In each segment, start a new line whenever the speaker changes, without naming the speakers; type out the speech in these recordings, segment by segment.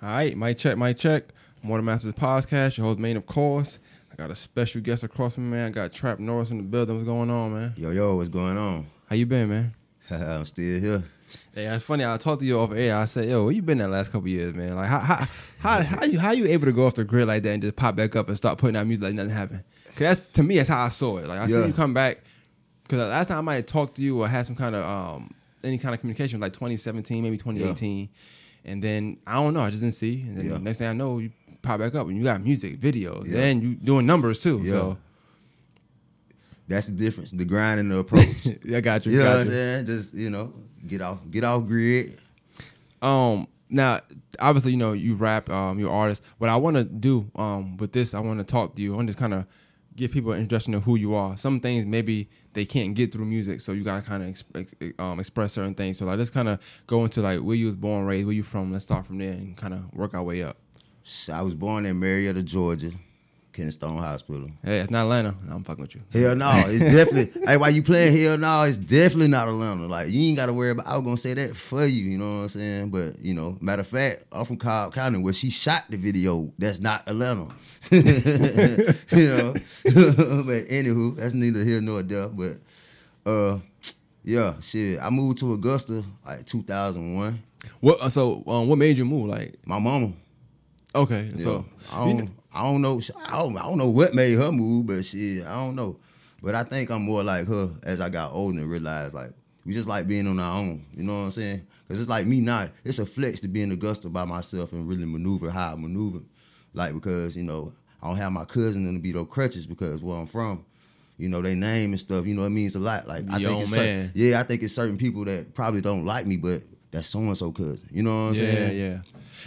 All right, my check, my check. Morning Masters podcast. Your host, Main, of course. I got a special guest across from me, man. I got Trap Norris in the building. What's going on, man?
Yo, yo, what's going on?
How you been, man?
I'm still here.
Hey, it's funny. I talked to you off air. I said, "Yo, where you been that last couple years, man? Like, how how how how you how you able to go off the grid like that and just pop back up and start putting out music like nothing happened? Cause that's to me, that's how I saw it. Like, I see you come back. Cause last time I might have talked to you or had some kind of um any kind of communication, like 2017, maybe 2018, and then I don't know. I just didn't see. And then
Yeah.
the next thing I know, you pop back up and you got music, videos,
Yeah.
then you doing numbers too.
Yeah.
So
That's the difference. The grind and the approach.
I got you.
you know
got
what I'm saying? Just, you know, get off get off grid.
Um, now obviously you know you rap, um, you're artist. What I want to do, um, with this, I want to talk to you. I want to just kind of give people an introduction to who you are. Some things maybe they can't get through music, so you gotta kind of um, express certain things. So like, let's kind of go into like where you was born, raised, where you from. Let's start from there and kind of work our way up.
I was born in Marietta, Georgia, Kennestone Hospital.
Hey, it's not Atlanta. No, I'm fucking with you.
Hell no, it's definitely. hey, why you playing? Hell no, it's definitely not Atlanta. Like you ain't got to worry about. I was gonna say that for you. You know what I'm saying? But you know, matter of fact, I'm from Cobb County where she shot the video. That's not Atlanta. you know. but anywho, that's neither here nor there. But uh, yeah, shit. I moved to Augusta like 2001.
What? uh, So, um, what made you move? Like,
My mama.
okay,
Yeah.
so
I
you
don't,
kn-
I don't know. I don't, I don't know what made her move, but she, I don't know. But I think I'm more like her as I got older and realized like we just like being on our own. You know what I'm saying? Cause it's like me not. It's a flex to be in Augusta by myself and really maneuver how I maneuver. Like because you know I don't have my cousin and to be those crutches because where I'm from. You know, they name and stuff, you know, it means a lot. Like I think it's certain, yeah, I think it's certain people that probably don't like me, but that's so and so cousin. You know what I'm
yeah,
saying?
yeah.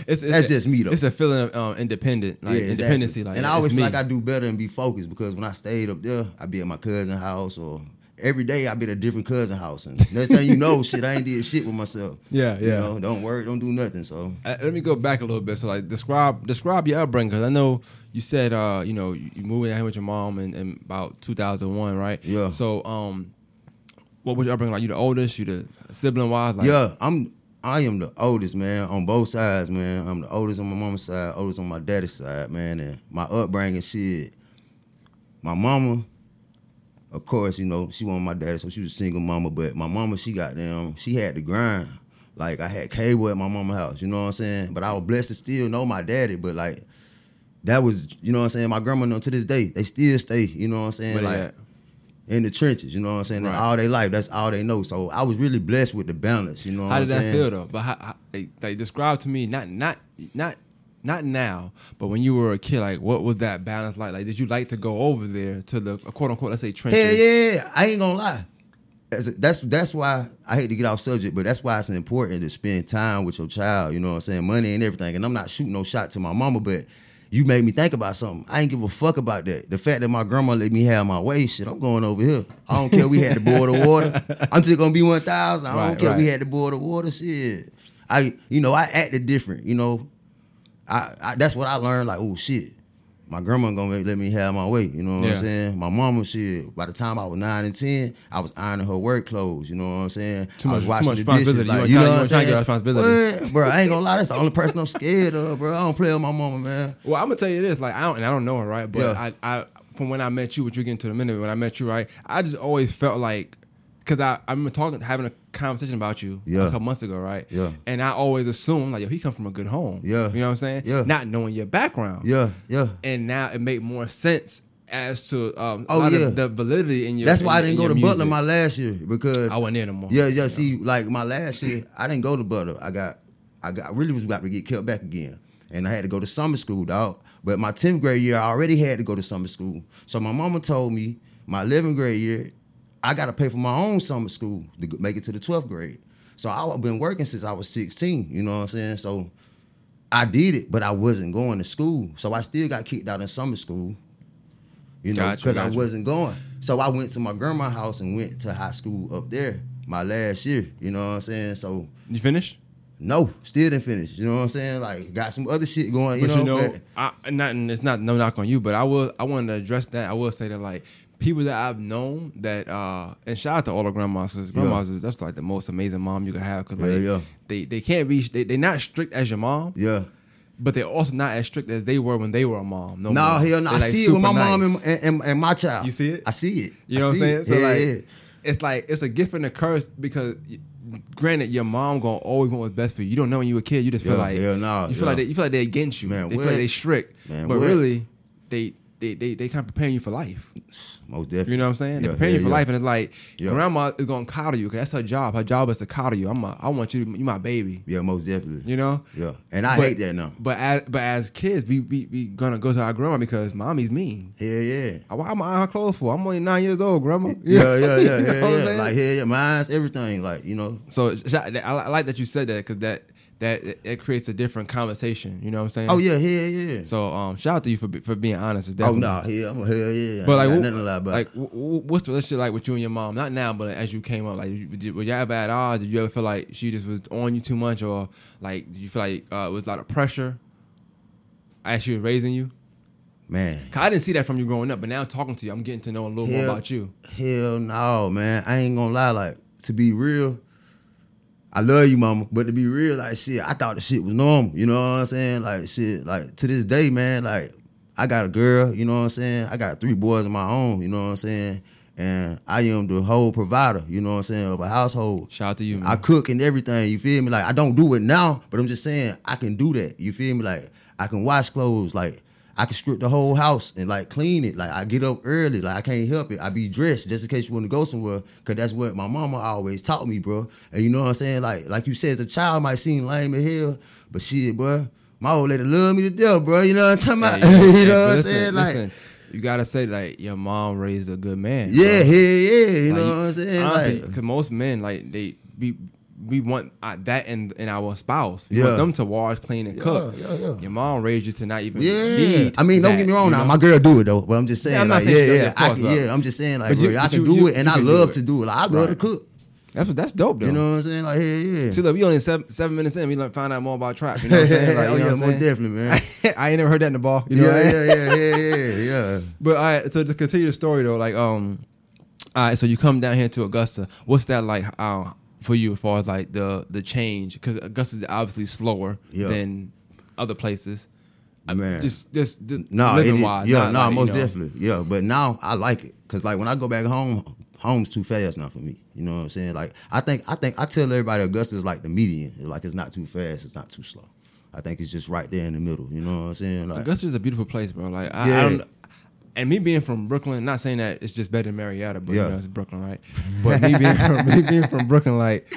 It's, it's
That's
a-
just me, though.
It's a feeling of um, independent, like
Yeah, exactly.
independency. Like,
and I always feel like I do better and be focused because when I stayed up there, I'd be at my cousin's house or every day I'd be at a different cousin house. And next thing you know, shit, I ain't did shit with myself.
Yeah,
You
yeah.
know, don't work, don't do nothing. So
Uh, let me go back a little bit. So, like, describe describe your upbringing because I know you said, uh, you know, you, you moved in with your mom in, in about 2001, right?
Yeah.
So, um, what was your upbringing like? You the oldest? You the sibling wise? Like,
yeah, I'm I am the oldest man on both sides, man. I'm the oldest on my mama's side, oldest on my daddy's side, man. And my upbringing, shit. My mama, of course, you know, she wasn't my daddy, so she was a single mama. But my mama, she got them, she had to grind. Like I had cable at my mama's house, you know what I'm saying? But I was blessed to still know my daddy, but like that was, you know what I'm saying? My grandma know to this day, they still stay, you know what I'm saying?
Where
like? In the trenches, you know what I'm saying?
Right.
all their life, that's all they know. So I was really blessed with the balance, you know what
How did that
saying?
feel though? But how, how, like, describe to me, not not not not now, but when you were a kid, like, what was that balance like? Like, did you like to go over there to the quote unquote, let's say trenches?
Hell yeah, yeah. I ain't gonna lie. That's, that's that's why I hate to get off subject, but that's why it's important to spend time with your child. You know what I'm saying? Money and everything. And I'm not shooting no shot to my mama, but you made me think about something. I ain't give a fuck about that. The fact that my grandma let me have my way, shit, I'm going over here. I don't care. We had to boil the water. I'm just gonna be one thousand. I don't
Right,
care. We had to boil the water. Shit. I, you know, I acted different. You know, I, I that's what I learned. Like, oh shit, my grandma gonna let me have my way. You know what
Yeah.
I'm saying? My mama, shit. By the time I was nine and ten, I was ironing her work clothes. You know what I'm saying?
Too
I
much- too much
the dishes.
responsibility. You
Like, you
trying-
know what I'm
ain't trying to
saying?
responsibility.
What? Bro, I ain't gonna lie. That's the only person I'm scared of, bro. I don't play with my mama, man.
Well, I'm gonna tell you this, like I don't, and I don't know her, right? But
Yeah.
I, I, from when I met you, which we get into in a minute, when I met you, right? I just always felt like, cause I, I remember talking, having a conversation about you
Yeah.
a couple months ago, right?
Yeah.
And I always assumed like, yo, he come from a good home.
Yeah.
You know what I'm saying?
Yeah.
Not knowing your background.
Yeah, yeah.
And now it made more sense as to um, a
Oh,
lot
yeah.
of the validity in your.
That's why
in-
I didn't go to Butler my last year because
I wasn't there no more.
Yeah, yeah. See, like my last year, I didn't go to Butler. I got, I got, I really was about to get killed back again, and I had to go to summer school, dog. But my tenth grade year, I already had to go to summer school. So my mama told me my eleventh grade year, I got to pay for my own summer school to make it to the twelfth grade. So I've been working since I was sixteen. You know what I'm saying? So I did it, but I wasn't going to school. So I still got kicked out in summer school. You know,
Gotcha,
because I wasn't going. So I went to my grandma's house and went to high school up there my last year. You know what I'm saying? So
You finished?
no, still didn't finish. You know what I'm saying? Like got some other shit going. You
but
know,
you know, I, not and it's not no knock on you, but I will. I wanted to address that. I will say that like people that I've known that, uh and shout out to all the grandmas. 'cause Grandmas is that's like the most amazing mom you can have because like
Yeah, yeah.
they they can't be they they not strict as your mom,
yeah,
but they're also not as strict as they were when they were a mom. No,
No, hell no. I
They're, like,
see it with my
super
mom and, and, and, my child.
You see it?
I see it.
You know what I'm saying?
it.
So
Yeah,
like,
yeah.
it's like it's a gift and a curse because, granted, your mom gonna always want what's best for you. You don't know when you were a kid. You just feel
Yeah,
like
hell no,
you feel
yeah.
like they, you feel like they're against you.
Man,
they feel like they strict,
Man,
but
what?
really, they they they they kind of preparing you for life.
Most definitely.
You know what I'm saying? They're
Yeah,
preparing you for
yeah.
life, and it's like
Yeah.
grandma is gonna coddle you because that's her job. Her job is to coddle you. I'm a, I want you. To, you my baby.
Yeah, most definitely.
You know.
Yeah, and I
But-
hate that now.
But as but as kids, we we, we gonna go to our grandma because mommy's mean.
Yeah, yeah.
Why am I her clothes for? I'm only nine years old, grandma.
Yeah, yeah, yeah,
You
yeah,
know
yeah.
saying?
Like hell yeah, mine's everything. Like you know,
So I I like that you said that because that that it- it creates a different conversation. You know what I'm saying?
oh yeah, yeah, yeah.
So um, shout out to you for for being honest. It's
Oh no, yeah, I'm a hell yeah.
But like, what,
nothing to lie about.
like, wh- wh- what's the relationship like with you and your mom? Not now, but as you came up, like, did, were y'all ever at odds? Did you ever feel like she just was on you too much, or like, did you feel like uh, it was a lot of pressure as she was raising you?
man,
'Cause I didn't see that from you growing up, but now talking to you, I'm getting to know a little more about you.
hell no, man. I ain't gonna lie. Like to be real, I love you, mama. But to be real, like shit, I thought the shit was normal. You know what I'm saying? Like shit, like to this day, man. Like I got a girl. You know what I'm saying? I got three boys of my own. You know what I'm saying? And I am the whole provider. You know what I'm saying of a household.
Shout out to you, man.
I cook and everything. You feel me? Like I don't do it now, but I'm just saying I can do that. You feel me? Like I can wash clothes. Like I can strip the whole house and like clean it. Like I get up early. Like I can't help it. I be dressed just in case you want to go somewhere. Cause that's what my mama always taught me, bro. And you know what I'm saying? Like like you said, as a child might seem lame as hell, but shit, bro. My old lady love me to death, bro. You know what I'm talking
Hey,
about? you
hey,
know what I'm saying? Like,
listen, you gotta say like your mom raised a good man.
yeah,
bro.
yeah, yeah. You
Like,
know what I'm saying? Like,
Because most men like they we we want uh, that in in our spouse. We
Yeah.
want them to wash, clean, and
Yeah,
cook.
yeah, yeah.
Your mom raised you to not even
Yeah, I mean, don't
that,
get me wrong.
you
Now, my girl do it though, but I'm just saying,
Yeah, I'm not
like,
saying
yeah, yeah,
of
I
course,
can,
but-
yeah. I'm just saying, like,
But
bro, I can
you-
do
you-
it, and I
do
love to do it. Like, I love to cook.
That's what that's dope though.
You know what I'm saying? Like, yeah, yeah.
See, look, we only seven, seven minutes in. We learn find out more about trap. You know what I'm saying? Like,
oh yeah, most definitely, man.
I ain't never heard that in the ball. You know
yeah, yeah, yeah, yeah, yeah, yeah.
But all right, so to continue the story though, like um, all right, so you come down here to Augusta. What's that like uh, for you as far as like the the change? Because Augusta is obviously slower
Yeah.
than other places. I just just the,
No,
living
is,
wise.
yeah, no,
like, you
most
know.
definitely, yeah. But now I like it because, like, when I go back home, home's too fast now for me. You know what I'm saying? Like, I think, I think, I tell everybody Augusta is like the median. Like, it's not too fast, it's not too slow. I think it's just right there in the middle. You know what I'm saying? Like,
Augusta is a beautiful place, bro. Like I, I don't. And me being from Brooklyn, not saying that it's just better than Marietta, but
Yeah.
you know it's Brooklyn, right? But me being from, me being from Brooklyn, like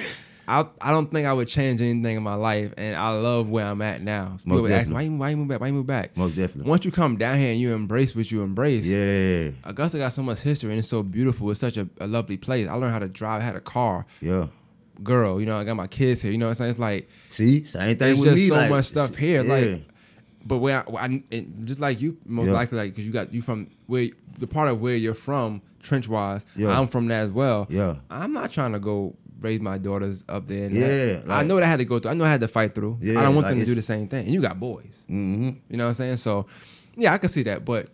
I I don't think I would change anything in my life, and I love where I'm at now. People
Most
would ask,
definitely.
why you why you move back? Why you move back?
most definitely.
Once you come down here and you embrace what you embrace,
Yeah,
Augusta got so much history and it's so beautiful. It's such a, a lovely place. I learned how to drive. I had a car,
yeah.
girl. You know, I got my kids here. You know what I'm saying? It's like
See, same thing with
just
me.
so
like,
much stuff here.
Yeah.
Like, but where I, I just like you, most
Yeah.
likely, like because you got you from where the part of where you're from, trench wise.
Yeah.
I'm from that as well.
Yeah.
I'm not trying to go raise my daughters up there.
Yeah,
that. I know what I had to go through. I know I had to fight through.
Yeah,
I don't want
like
them to do the same thing. And you got boys.
Mm-hmm.
You know what I'm saying? So, yeah, I can see that. But,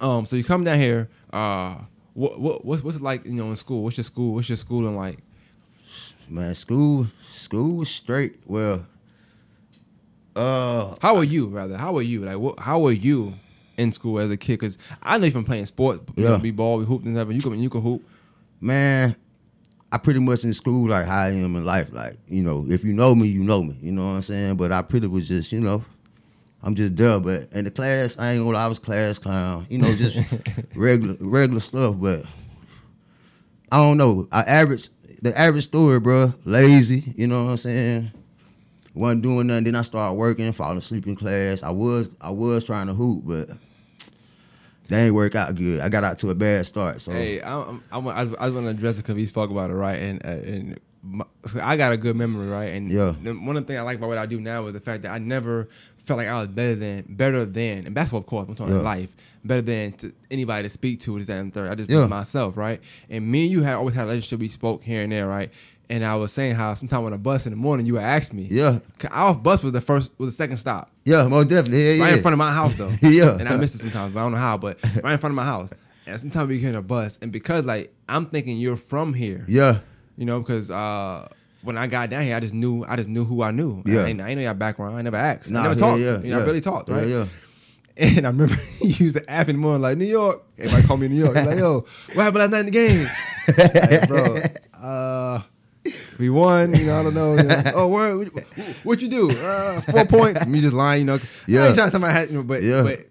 um, so you come down here. Uh, what what what's what's it like? You know, in school. What's your school? What's your schooling like?
Man, school, school was straight. Well, uh,
How are you, rather? How are you? Like, what? How are you in school as a kid? Because I know you from playing sports. You know,
Yeah.
be ball, we hooped and stuff. You can you can hoop.
man, I pretty much in school like how I am in life. Like, you know, if you know me, you know me. You know what I'm saying? But I pretty was just, you know, I'm just dumb. But in the class, I ain't gonna I was class clown. You know, just regular regular stuff. But I don't know. I average the average story, bro. Lazy. You know what I'm saying? Wasn't doing nothing. Then I started working, falling asleep in class. I was I was trying to hoop, but they ain't work out good. I got out to a bad start. So
Hey, I, I'm- I, I, I was want to address it because we spoke about it, right? And uh, and my, I got a good memory, right? And
Yeah.
one of the things I like about what I do now is the fact that I never felt like I was better than better than and basketball, of course. I'm talking
Yeah.
life better than to anybody to speak to. Is that and third? I just
Yeah.
was myself, right? And me and you had always had a relationship. We spoke here and there, right? And I was saying how sometime on a bus in the morning you would ask me,
Yeah.
Our bus was the first was the second stop.
Yeah, most definitely. Yeah, yeah.
Right in front of my house though.
Yeah.
And I miss it sometimes, but I don't know how, but right in front of my house. And sometimes we get in a bus. And because like I'm thinking you're from here.
Yeah.
You know, because uh when I got down here, I just knew I just knew who I knew.
Yeah.
I ain't, I ain't know your background. I never asked.
Nah,
I never
yeah,
talked.
yeah,
you know, I barely talked, right?
yeah.
And I remember he used the app in the morning, like New York. Everybody call me New York. He's like, yo, what happened last night in the game? Like, bro, uh, we won. You know, I don't know. You know. Oh, what, what you do? Uh, four points. Me just lying. You know,
Yeah.
I ain't trying to tell my hat. You know, but
Yeah.
but.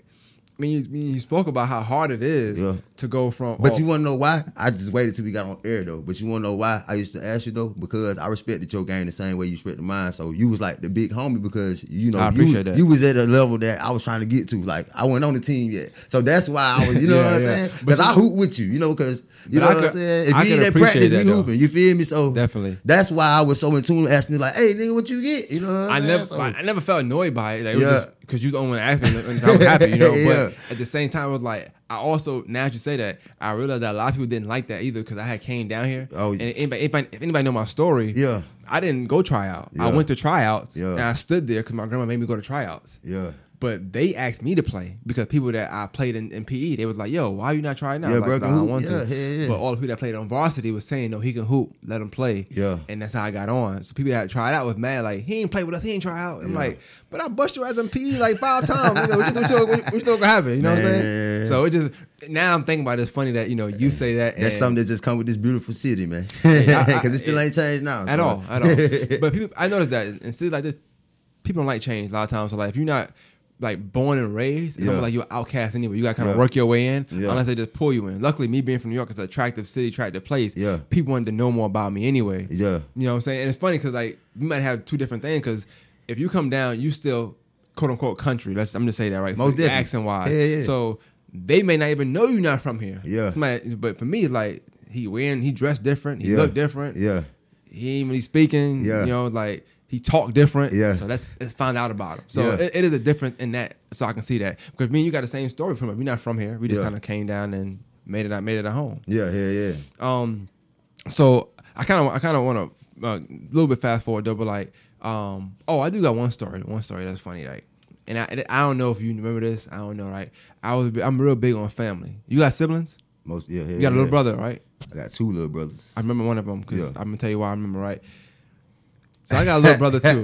I mean, you, I spoke about how hard it is
Yeah.
to go from.
But
oh,
you want to know why? I just waited till we got on air though. But you want to know why I used to ask you though? Because I respected your game the same way you respected mine. So you was like the big homie because you know
I
you,
that.
you was at a level that I was trying to get to. Like I wasn't on the team yet, so that's why I was. You know
Yeah,
what I'm
yeah.
saying? Because I
you-
hoop with you. You know because you know
I
what I'm saying. If
I
you
could
ain't at practice,
that,
we
though.
hooping. You feel me? So
Definitely.
That's why I was so in tune, asking like, "Hey, nigga, what you get?" You know what
I
I'm
never,
saying? So-
I never felt annoyed by it. Like, it
Yeah.
was because you the only one asking, and I was happy, you know.
Yeah.
But at the same time, I was like I also now that you say that, I realized that a lot of people didn't like that either because I had came down here.
Oh,
and anybody, if, I, if anybody know my story,
Yeah.
I didn't go try out. I went to tryouts,
Yeah.
and I stood there because my grandma made me go to tryouts.
yeah.
But they asked me to play because people that I played in, in PE, they was like, "Yo, why you not trying out?"
Yeah,
like,
bro,
"Nah,
can
I
hoop."
want
Yeah,
to.
yeah, yeah.
But all the people that played on varsity was saying, "No, he can hoop. Let him play."
Yeah.
and that's how I got on. So people that tried out was mad, like he ain't play with us, he ain't try out. I'm like, but I bust your ass in PE like five times. Nigga, what, you, what, you, what, you- what you think gonna happen? You know what I'm saying? So it just now I'm thinking about it. It's funny that you know you say that.
That's something that just come with this beautiful city, man.
Yeah, I- I-
Because it still ain't changed now.
at all, at all. but people, I noticed that in cities like this, people don't like change a lot of times. So like, if you're not like born and raised, it's
Yeah.
like you're an outcast anyway. You got to kind of
Yeah.
work your way in,
Yeah.
unless they just pull you in. Luckily, me being from New York, it's an attractive city, attractive place.
Yeah.
people wanted to know more about me anyway.
Yeah.
you know what I'm saying. And it's funny because like we might have two different things. Because if you come down, you still quote unquote country. Let's I'm gonna say that right.
Most
accent wise.
Yeah, yeah.
So they may not even know you're not from here.
Yeah.
Somebody, but for me, it's like he wearing, he dressed different, he looked different
Yeah.
he ain't really speaking.
Yeah.
You know, like he talked different.
Yeah.
So that's let's find out about him. So
Yeah.
it, it is a difference in that. So I can see that because me and you got the same story from it. We're not from here. We just
Yeah.
kind of came down and made it. I Made it at home.
Yeah, yeah, yeah.
Um, so I kind of I kind of want to uh, a little bit fast forward though, but like um oh I do got one story. One story that's funny like. And I, I don't know if you remember this. I don't know, right? I was I'm real big on family. You got siblings?
Most yeah, yeah.
You got a little
yeah.
brother, right?
I got two little brothers.
I remember one of them because. I'm gonna tell you why I remember right. So I got a little brother too,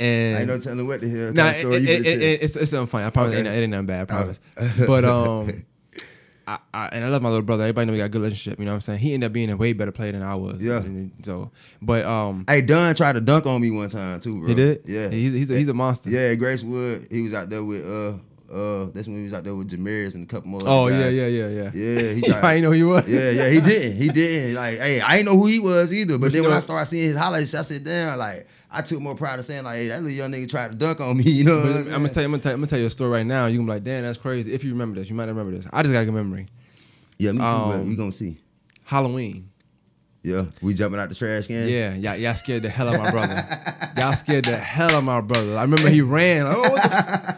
and
I ain't no telling what the hell kind
nah,
story
it,
you
it, it- it's it's something funny. I promise
Okay.
it, ain't, it ain't nothing bad. I promise. but um, I, I and I love my little brother. Everybody know we got a good relationship. You know what I'm saying? He ended up being a way better player than I was.
Yeah.
And so, but um,
Hey, Dunn tried to dunk on me one time too, bro.
he did.
Yeah.
he's he's a, he's a monster.
Yeah, Gracewood. He was out there with uh uh that's when he was out there with Jamaris and a couple more.
Oh yeah, yeah, yeah, yeah.
Yeah, he
He
tried.
probably know who he was.
Yeah, yeah, he didn't. He didn't. Like, hey, I ain't know who he was either. But,
But
then
you
when I
know-
started seeing his highlights, I said, damn, like, I took more pride in saying, like, hey, that little young nigga tried to dunk on me. You know what I'm saying?
I'm gonna tell you, I'm gonna tell you, I'm gonna tell you a story right now. You gonna be like, damn, that's crazy. If you remember this, you might remember this. I just got a good memory.
yeah, me too, but
um,
we gonna see.
Halloween.
Yeah, we jumping out the trash can.
Yeah, y'all, y'all scared the hell out of my brother. y'all scared the hell out of my brother. I remember he ran. Like, oh, what the f-"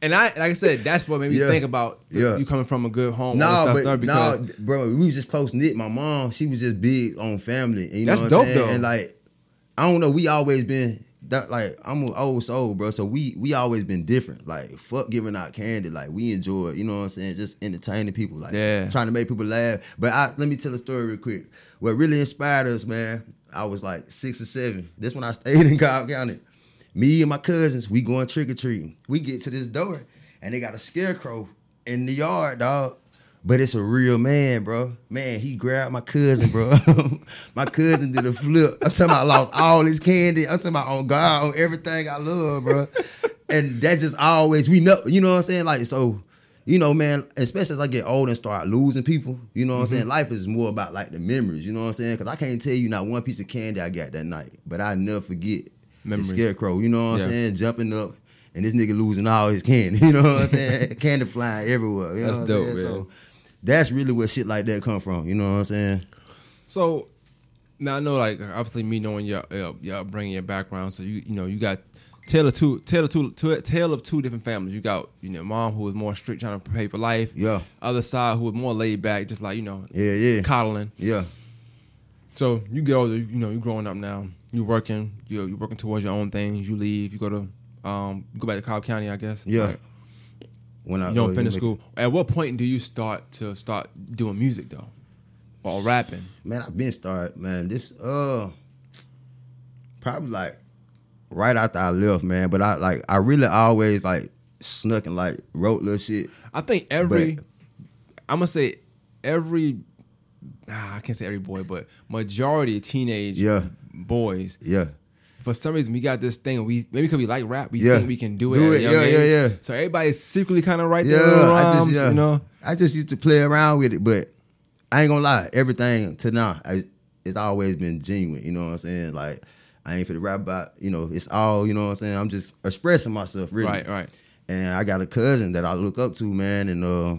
And I, like I said, that's what made me
Yeah.
think about the-
Yeah.
you coming from a good home.
No,
this
but
because
bro, we was just close knit. My mom, she was just big on family. and You
That's
know what
dope,
I'm saying?
though.
And like, I don't know, we always been that. Like, I'm an old soul, bro. So we we always been different. Like, fuck giving out candy. Like, we enjoy. You know what I'm saying? Just entertaining people. Like,
Yeah.
trying to make people laugh. But I let me tell a story real quick. What really inspired us, man? I was like six or seven. This when I stayed in Cobb County. Me and my cousins, we going trick or treating. We get to this door, and they got a scarecrow in the yard, dog. But it's a real man, bro. Man, he grabbed my cousin, bro. my cousin did a flip. I'm talking about I lost all his candy. I'm talking about on God, on everything I love, bro. and that just always we know, you know what I'm saying? Like so, you know, man, especially as I get old and start losing people, you know what I'm
Mm-hmm.
saying? Life is more about like the memories, you know what I'm saying? Because I can't tell you not one piece of candy I got that night, but I never forget
Memories.
the scarecrow, you know what I'm saying? Jumping up and this nigga losing all his candy, you know what I'm saying? candy flying everywhere, you know
That's
what I'm
dope,
saying?
man.
So that's really where shit like that come from, you know what I'm saying?
so now I know, like obviously me knowing your uh, your upbringing, your background. So you you know you got tale of two tale of two, two tale of two different families. You got you know mom who was more strict, trying to prepare for life.
Yeah.
Other side who was more laid back, just like you know
Yeah, yeah.
coddling.
Yeah.
So you get older, you know, you growing up now. You working, you you working towards your own things. You leave, you go to um, go back to Cobb County, I guess.
Yeah.
Right?
When I
You don't finish school. At what point do you start to start doing music though, or rapping?
Man, I've been started, man. This uh probably like right after I left, man. But I like I really always like snuck and like wrote little shit.
I think every, I'm gonna say every, ah, I can't say every boy, but majority teenage
Yeah.
Boys,
Yeah.
for some reason we got this thing. We maybe because we like rap, we
Yeah.
think we can do it.
Do it, yeah, yeah,
age.
yeah.
So everybody's secretly kind of right
Yeah,
there,
I just yeah,
you know.
I just used to play around with it, but I ain't gonna lie, everything to now, I, it's always been genuine. You know what I'm saying? Like I ain't for the rap about, you know, it's all, you know what I'm saying. I'm just expressing myself, really.
Right, right.
And I got a cousin that I look up to, man, and uh,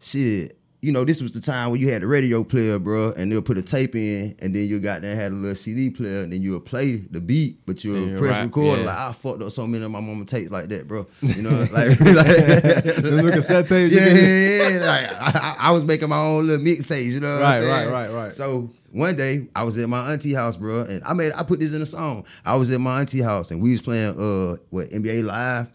shit. You know, this was the time when you had the radio player, bro, and they'll put a tape in, and then you got there had a little CD player, and then you'll play the beat, but you'll press
rap,
record.
yeah.
Like I fucked up so many of my mama tapes like that, bro. You know, like, like
little cassette tapes. you
yeah, yeah, yeah. Like I, I- I was making my own little mixtapes, you know what
Right,
I'm saying?
right, right, right.
So one day I was at my auntie house, bro, and I made I put this in a song. I was at my auntie house and we was playing uh what NBA Live,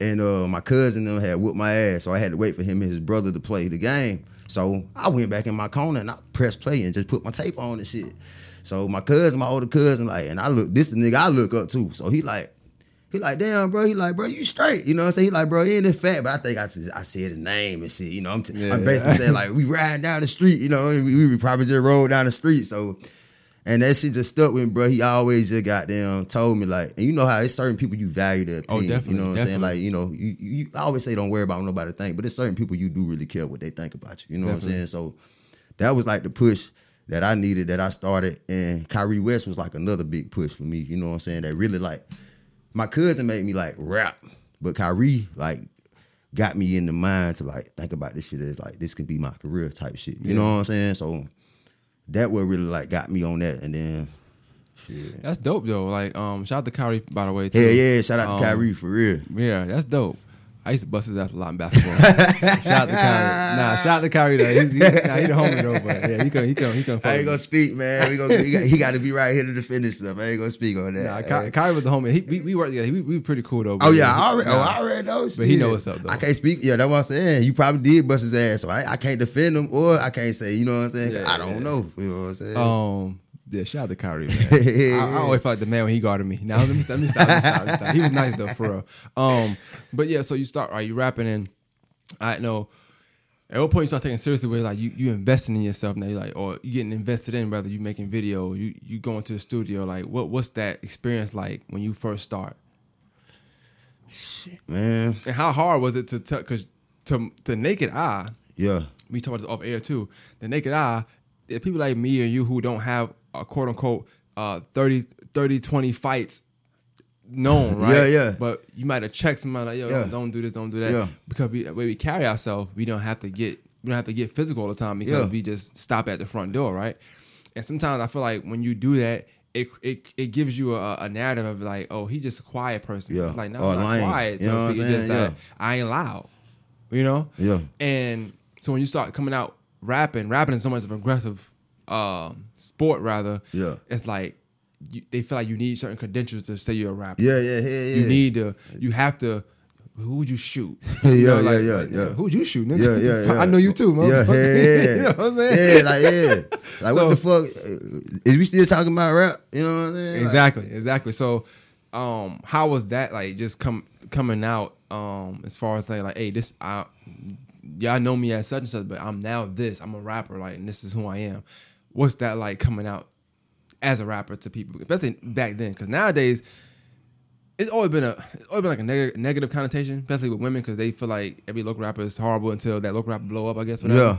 and uh my cousin them had whooped my ass, so I had to wait for him and his brother to play the game. So I went back in my corner and I pressed play and just put my tape on and shit. So my cousin, my older cousin, like, and I look, this the nigga I look up to. So he like, he like, damn, bro. He like, bro, you straight. You know what I'm saying? He like, bro, he ain't this fat, but I think I, I said his name and shit. You know, I'm, t-
Yeah,
I'm basically
yeah.
saying like, we riding down the street, you know, and we, we probably just rolled down the street. So, and that shit just stuck with me, bro. He always just goddamn told me like, and you know how it's certain people you value their
Oh,
opinion.
definitely,
You know what I'm saying? Like, you know, you, you I always say don't worry about nobody think, but it's certain people you do really care what they think about you. You know what I'm saying? So that was like the push that I needed that I started. And Kyrie West was like another big push for me. You know what I'm saying? That really like my cousin made me like rap, but Kyrie like got me in the mind to like think about this shit as like this can be my career type shit. You know what I'm saying? So that what really like got me on that. And then shit.
That's dope though. Like, um, shout out to Kyrie by the way. Too.
Hell yeah, shout out
Um,
to Kyrie for real.
Yeah, that's dope. I used to bust his ass a lot in basketball. shout out to Kyrie. Nah, shout out to Kyrie though. He's, he, nah, he the homie though, but yeah, he can he can he can.
I ain't gonna speak, man. We gonna, he, got, to be right here to defend himself. I ain't gonna speak on that.
Nah, Ky- Kyrie was the homie. He, we, we worked together. We, we pretty cool though.
Oh yeah, I already, oh. I already know.
But he
shit.
know what's up, though.
I can't speak. Yeah, that's what I'm saying. You probably did bust his ass, so I, I can't defend him or I can't say. You know what I'm saying?
Yeah,
I don't
yeah.
know. You know what I'm saying?
Um, yeah, shout out to Kyrie, man. I, I always felt like the man when he guarded me. Now let me stop. Let me stop. Let me stop, let me stop. He was nice though, for real. Um, but yeah, so you start right. You rapping and I know. At what point you start taking seriously where like you you investing in yourself now, you're like or you getting invested in whether you making video, you you going to the studio, like what what's that experience like when you first start?
Shit, man.
And how hard was it to tell cause to to naked eye,
Yeah,
we talked about this off air too. The naked eye, are people like me and you who don't have a quote unquote uh 30, 30 20 fights known, right?
Yeah, yeah.
But you might have checked somebody like, yo,
Yeah.
don't do this, don't do that.
Yeah.
Because we, the way we carry ourselves, we don't have to get we don't have to get physical all the time because
Yeah.
we just stop at the front door, right? And sometimes I feel like when you do that, it it, it gives you a, a narrative of like, oh, he's just a quiet person.
Yeah.
Like, no, I'm not quiet.
You know what I'm
speak. Just
saying?
that I ain't loud. You know?
Yeah.
And so when you start coming out rapping, rapping is so much of aggressive um, sport rather.
Yeah.
It's like you, they feel like you need certain credentials to say you're a rapper.
yeah, yeah, yeah, yeah.
You need to. You have to. Who would you shoot?
Yeah,
You know,
yeah,
like-
yeah,
like,
yeah.
Who'd you shoot? Nigga?
Yeah, yeah, yeah.
I know you too,
Yeah,
motherfucker.
yeah, yeah.
you know what I'm saying?
Yeah, like yeah, like
So-
what the fuck? Is we still talking about rap? You know what I'm saying? Like,
Exactly, exactly. So, um, how was that like? Just come coming out, um, as far as like, like, hey, this, I, y'all know me as such and such, but I'm now this. I'm a rapper, like, and this is who I am. What's that like coming out as a rapper to people, especially back then? Because nowadays, it's always been a, it's always been like a neg- negative connotation, especially with women, because they feel like every local rapper is horrible until that local rapper blow up. I guess. Whatever.
Yeah.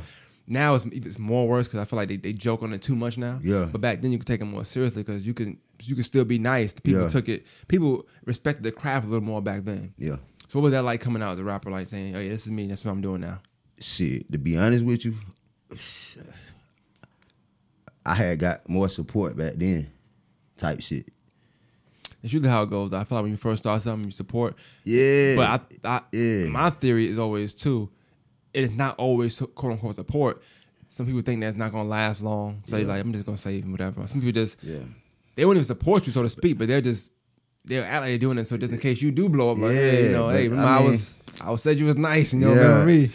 Now it's it's more worse because I feel like they, they joke on it too much now.
Yeah.
But back then you could take it more seriously because you can you can still be nice. People
Yeah.
took it. People respected the craft a little more back then.
Yeah.
So what was that like coming out as a rapper, like saying, "Oh yeah, this is me. That's what I'm doing now."
Shit, to be honest with you, I had got more support back then, type shit.
It's usually how it goes. I feel like when you first start something, you support.
Yeah,
But I, I
Yeah.
my theory is always too. It is not always quote unquote support. Some people think that's not gonna last long, so
Yeah.
like I'm just gonna save him, whatever. Some people just
yeah,
they won't even support you, so to speak, but they're just they're out like they're doing it so just in case you do blow up, like hey, you know, hey,
I
remember I,
mean-
was I was said you was nice, and you know,
Yeah.
remember me.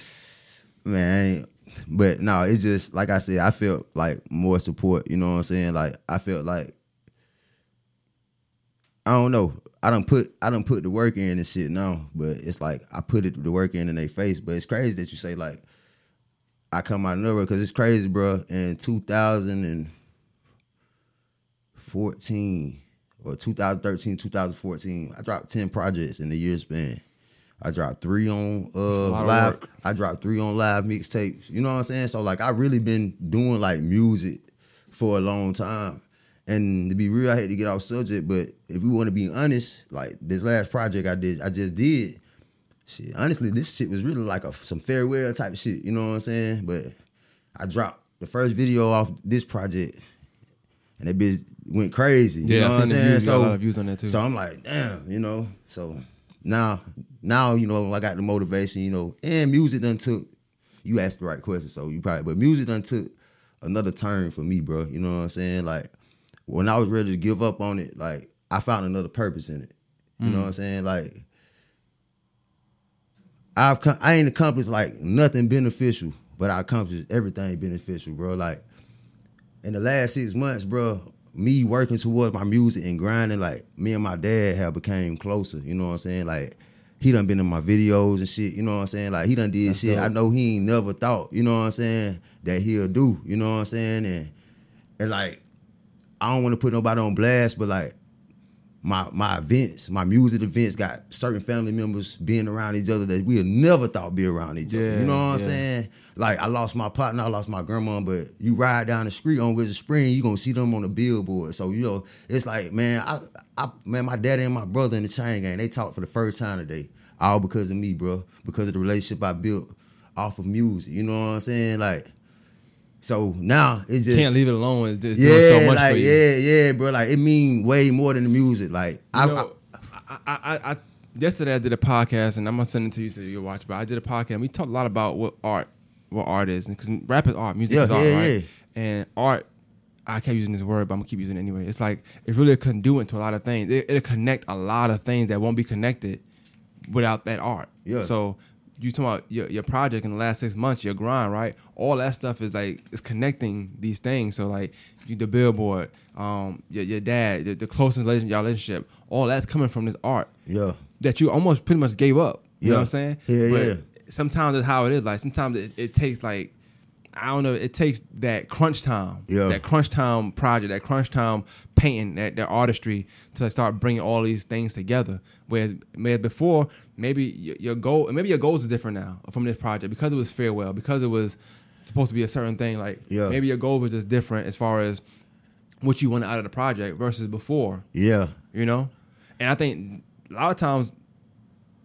man. But no, it's just like I said. I felt like more support. You know what I'm saying? Like I felt like I don't know. I don't put I don't put the work in and shit now, but it's like I put it the work in in their face. But it's crazy that you say like I come out of nowhere because it's crazy, bro. In 2014 or 2013, 2014, I dropped 10 projects in the year span. I dropped three on uh live. I dropped three on LiveMixtapes. You know what I'm saying? So like I really been doing like music for a long time. And to be real, I hate to get off subject, but if we want to be honest, like this last project I did, I just did. Shit, honestly, this shit was really like a some farewell type shit. You know what I'm saying? But I dropped the first video off this project, and that bitch went crazy. You
Yeah,
know
I
what I'm saying?
views, got a lot of views on that too.
So I'm like, damn, you know. So now, now you know, I got the motivation, you know, and music done took. You asked the right question, so you probably, but music done took another turn for me, bro. You know what I'm saying? Like when I was ready to give up on it, like I found another purpose in it. You know what I'm saying? Like I've I ain't accomplished like nothing beneficial, but I accomplished everything beneficial, bro. Like in the last six months, bro, me working towards my music and grinding, like me and my dad have became closer. You know what I'm saying? Like he done been in my videos and shit. You know what I'm saying? Like he done did
That's
shit. I know he ain't never thought. You know what I'm saying? That he'll do. You know what I'm saying? And and like I don't want to put nobody on blast, but like my my events, my music events got certain family members being around each other that we had never thought be around each other.
Yeah,
You know what I'm saying? Like I lost my partner, I lost my grandma, but you ride down the street on Windsor Spring, you gonna see them on the billboard. So you know, it's like man, I, I man, my daddy and my brother in the chain gang, they talked for the first time today, all because of me, bro, because of the relationship I built off of music. You know what I'm saying? Like, so now it's just
Can't leave it alone. It's just
yeah,
doing so much
like
for you.
yeah, yeah, bro. Like it mean way more than the music. Like I,
know, I, I, I, I, yesterday I did a podcast, and I'm gonna send it to you so you can watch. But I did a podcast. and We talked a lot about what art, what art is, because rap is art, music
Yeah,
is art,
yeah,
right?
yeah.
And art, I kept using this word, but I'm gonna keep using it anyway. It's like it's really a conduit to a lot of things. It, it'll connect a lot of things that won't be connected without that art.
Yeah.
So you talking about your, your project in the last six months, your grind, right? All that stuff is like it's connecting these things. So like you, the billboard, um, your, your dad, the, the closest relation, y'all relationship, all that's coming from this art
yeah,
that you almost pretty much gave up. You know what I'm saying?
Yeah,
but
yeah.
Sometimes it's how it is. Like sometimes it, it takes like I don't know. It takes that crunch time,
Yeah.
that crunch time project, that crunch time painting, that, that artistry to start bringing all these things together. Whereas, whereas before, maybe your, goal, maybe your goals is different now from this project because it was farewell, because it was supposed to be a certain thing. Like
Yeah.
maybe your goal was just different as far as what you wanted out of the project versus before
yeah,
you know and i think a lot of times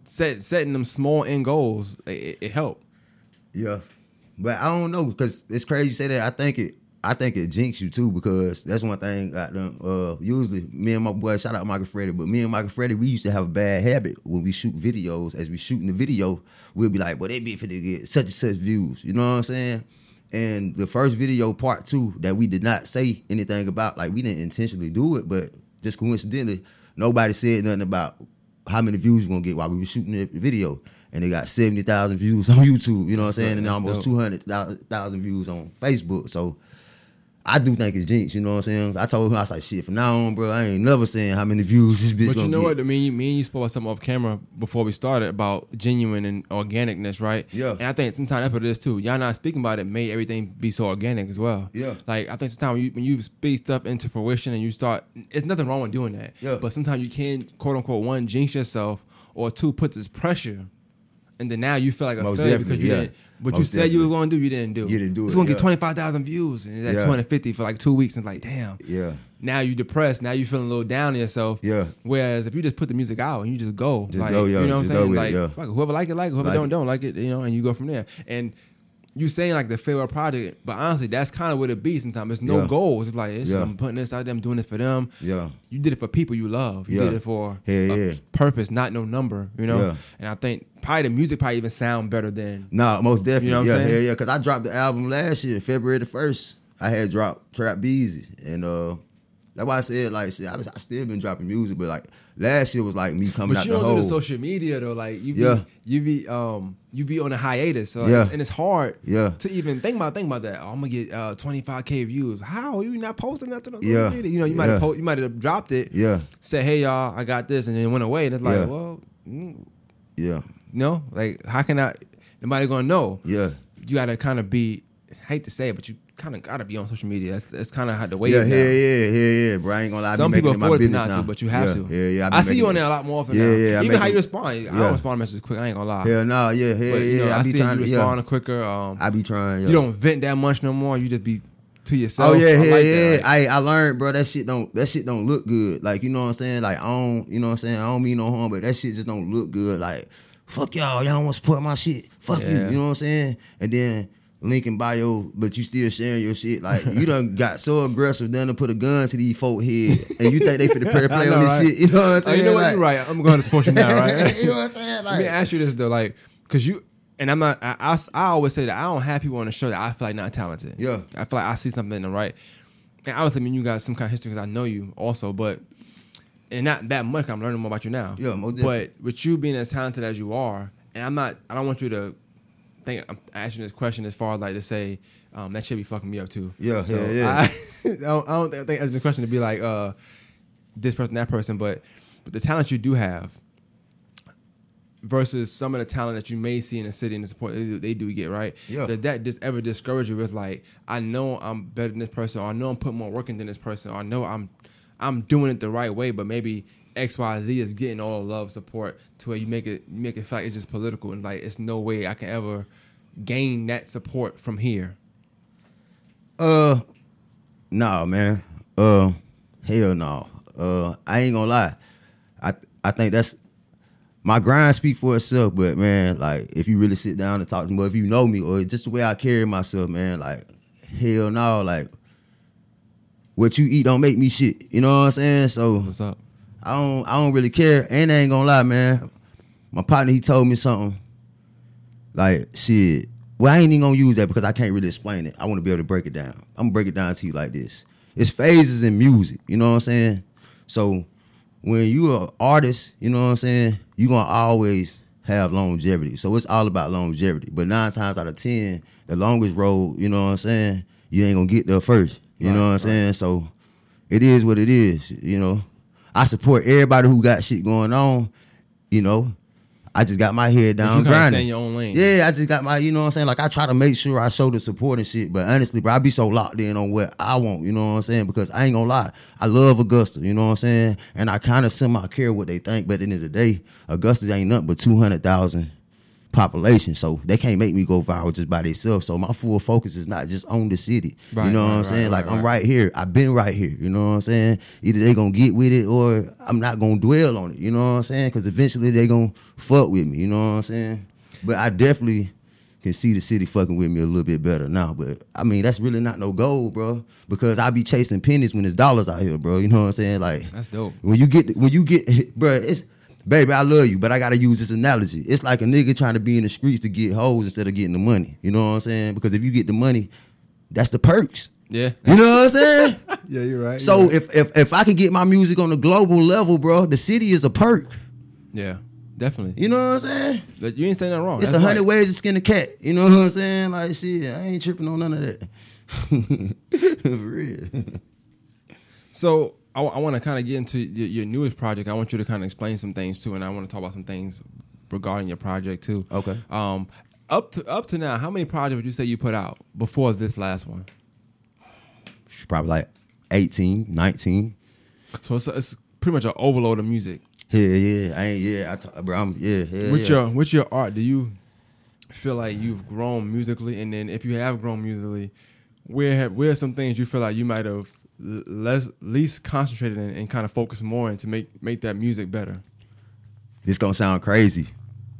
set, setting them small end goals it, it, it help
yeah. But I don't know because it's crazy you say that. I think it. I think it jinx you too because that's one thing. I done, uh, usually me and my boy, shout out Michael Freddy, but me and Michael Freddy, we used to have a bad habit when we shoot videos. As we shooting the video, we'll be like, "Well, they be for to get such and such views." You know what I'm saying? And the first video, part two, that we did not say anything about, like we didn't intentionally do it, but just coincidentally, nobody said nothing about how many views we gonna get while we were shooting the video. And they got 70,000 views on YouTube, you know what I'm saying? And
That's
almost 200,000 views on Facebook. So I do think it's jinx, you know what I'm saying? I told him, I was like, shit, from now on, bro, I ain't never saying how many views this bitch
but you know
get.
what I mean, me and you spoke about something off camera before we started about genuine and organicness right
Yeah.
and i think sometimes after this too y'all not speaking about it made everything be so organic as well
Yeah.
like i think sometimes when you, when you speak stuff into fruition and you start it's nothing wrong with doing that
Yeah.
but sometimes you can't, quote unquote one jinx yourself or two put this pressure and then now you feel like a
Most
failure because you
yeah.
didn't what you
Most
said you were going to do you didn't do
You didn't do it.
it's
it,
going to
yeah.
get 25,000 views and it's at
Yeah.
250 for like two weeks and it's like damn
Yeah.
now you depressed. Now you feeling a little down on yourself.
Yeah.
Whereas if you just put the music out and you just go,
Just
like,
go, yo,
you know what I'm saying?
with it,
like
yeah.
fuck whoever like it, like it. Whoever
Like
don't,
it.
don't like it. You know, and you go from there. And you saying like the farewell project, but honestly, that's kind of what it be. Sometimes it's no
Yeah.
goals. It's like it's,
Yeah.
I'm putting this out there. I'm doing it for them.
Yeah.
You did it for people you love. You
Yeah.
did it for
Hell
a
yeah.
purpose, not no number. You know.
Yeah.
And I think probably the music probably even sound better than
Nah, most definitely.
You know what
yeah,
I'm saying?
yeah, yeah. Cause I dropped the album last year, February the first. I had dropped Trap Beezy. And uh That's why I said like shit. I, was, I still been dropping music, but like last year was like me coming
But
out the.
But you don't do
hole.
the social media though. Like you be
Yeah.
you be um you be on a hiatus. So
Yeah.
it's, and it's hard
Yeah.
to even think about think about that. Oh, I'm gonna get uh 25k views. How you not posting nothing on social
Yeah.
media? You know you might have
Yeah.
po- you might have dropped it.
yeah,
Said hey y'all I got this and then it went away and it's like
Yeah.
well mm,
yeah,
no like how can I nobody gonna know.
yeah.
You gotta kind of be hate to say it but you kind of gotta be on social media. That's, that's kind of how the way
Yeah, yeah, yeah, yeah, yeah, bro. I ain't gonna lie.
Some people afford to not
now.
to, but you have
yeah,
to.
Yeah, yeah.
I see you on there a lot more often
Yeah,
now.
yeah, I
Even how you respond.
yeah.
I don't respond to messages quick. I ain't gonna lie.
Hell no, yeah, yeah,
But,
yeah.
you know, I,
I be
see
trying
you respond
yeah.
quicker. Um,
I be trying. Yeah.
You don't vent that much no more. You just be to yourself.
Oh yeah, yeah,
like
yeah.
like-
I I learned, bro. That shit don't that shit don't look good. Like you know what I'm saying. Like I don't, you know what I'm saying. I don't mean no harm, but that shit just don't look good. Like fuck y'all, y'all want to support my shit. Fuck you, you know what I'm saying. And then link in bio, but you still sharing your shit. Like you done got so aggressive, then to put a gun to these folk head, and you think they finna play,
I
play
know,
on this
right?
shit. You know what I'm
Oh,
saying?
you know what?
Like-
You're right. I'm going to support you now, right?
you know what I'm saying?
Let me ask you this though, like, cause you and I'm not. I, I, I always say that I don't have people on the show that I feel like not talented.
Yeah.
I feel like I see something in them, right? And obviously, I mean, you got some kind of history because I know you also, but and not that much. I'm learning more about you now.
Yeah, most
But with you being as talented as you are, and I'm not. I don't want you to think I'm asking this question as far as like to say um, that should be fucking me up too.
Yeah,
so
yeah, yeah.
I, I don't, I don't think asking the question to be like uh, this person, that person, but but the talent you do have versus some of the talent that you may see in the city and the support they do, they do get right.
Yeah.
Did that just ever discourage you? With like, I know I'm better than this person, or I know I'm putting more work in than this person, or I know I'm I'm doing it the right way, but maybe X Y Z is getting all the love support to where you make it you make it feel like it's just political and like it's no way I can ever gain that support from here.
Uh, nah, man. Uh, hell no. Uh, I ain't gonna lie. I I think that's my grind speak for itself. But man, like if you really sit down and talk to me, or if you know me, or just the way I carry myself, man, like hell no, like what you eat don't make me shit. You know what I'm saying? So
What's up?
I don't I don't really care. And I ain't gonna lie, man. My partner he told me something. Like shit. Well, I ain't even gonna use that because I can't really explain it. I want to be able to break it down. I'm gonna break it down to you like this. It's phases in music. You know what I'm saying? So when you are artist, you know what I'm saying, You are gonna always have longevity. So it's all about longevity. But nine times out of ten, the longest road, you know what I'm saying, you ain't gonna get there first. You
Right,
know what I'm
right.
saying? So it is what it is, you know. I support everybody who got shit going on, you know. I just got my head down grinding.
stay in your own lane.
Yeah, I just got my, you know what I'm saying? Like I try to make sure I show the support and shit, but honestly, bro, I be so locked in on what I want, you know what I'm saying? Because I ain't gonna lie, I love Augusta, you know what I'm saying? And I kind of semi care what they think, but at the end of the day, Augusta ain't nothing but 200,000 population, so they can't make me go viral just by themselves. So my full focus is not just on the city,
Right,
you know what I'm
right,
saying?
right,
like I'm
right.
right here, I've been right here, you know what I'm saying? Either they gonna get with it or I'm not gonna dwell on it, you know what I'm saying? Because eventually they gonna fuck with me, you know what I'm saying? But I definitely can see the city fucking with me a little bit better now. But I mean, that's really not no goal, bro. Because I be chasing pennies when there's dollars out here, bro. You know what I'm saying? Like
That's dope.
when you get when you get, bro, it's baby, I love you, but I gotta use this analogy. It's like a nigga trying to be in the streets to get hoes instead of getting the money. You know what I'm saying? Because if you get the money, that's the perks.
Yeah.
You know what I'm saying?
Yeah, you're right.
so if if if I can get my music on the global level, bro, the city is a perk.
yeah, definitely.
You know what I'm saying?
But you ain't saying that wrong.
It's a hundred
right.
ways to skin a cat. You know what I'm saying? Like, shit, I ain't tripping on none of that. For real.
So I, want to kind of get into your, your newest project. I want you to kind of explain some things too, and I want to talk about some things regarding your project too.
Okay.
Um, up to up to now, how many projects would you say you put out before this last one?
Probably like 18, 19.
So it's, it's pretty much an overload of music.
Yeah, yeah. I ain't, yeah. I t- bro, I'm, yeah, yeah.
with
yeah.
your with your art, do you feel like you've grown musically? And then if you have grown musically, where have, where are some things you feel like you might have less least concentrated in and kind of focus more in to make make that music better?
this gonna sound crazy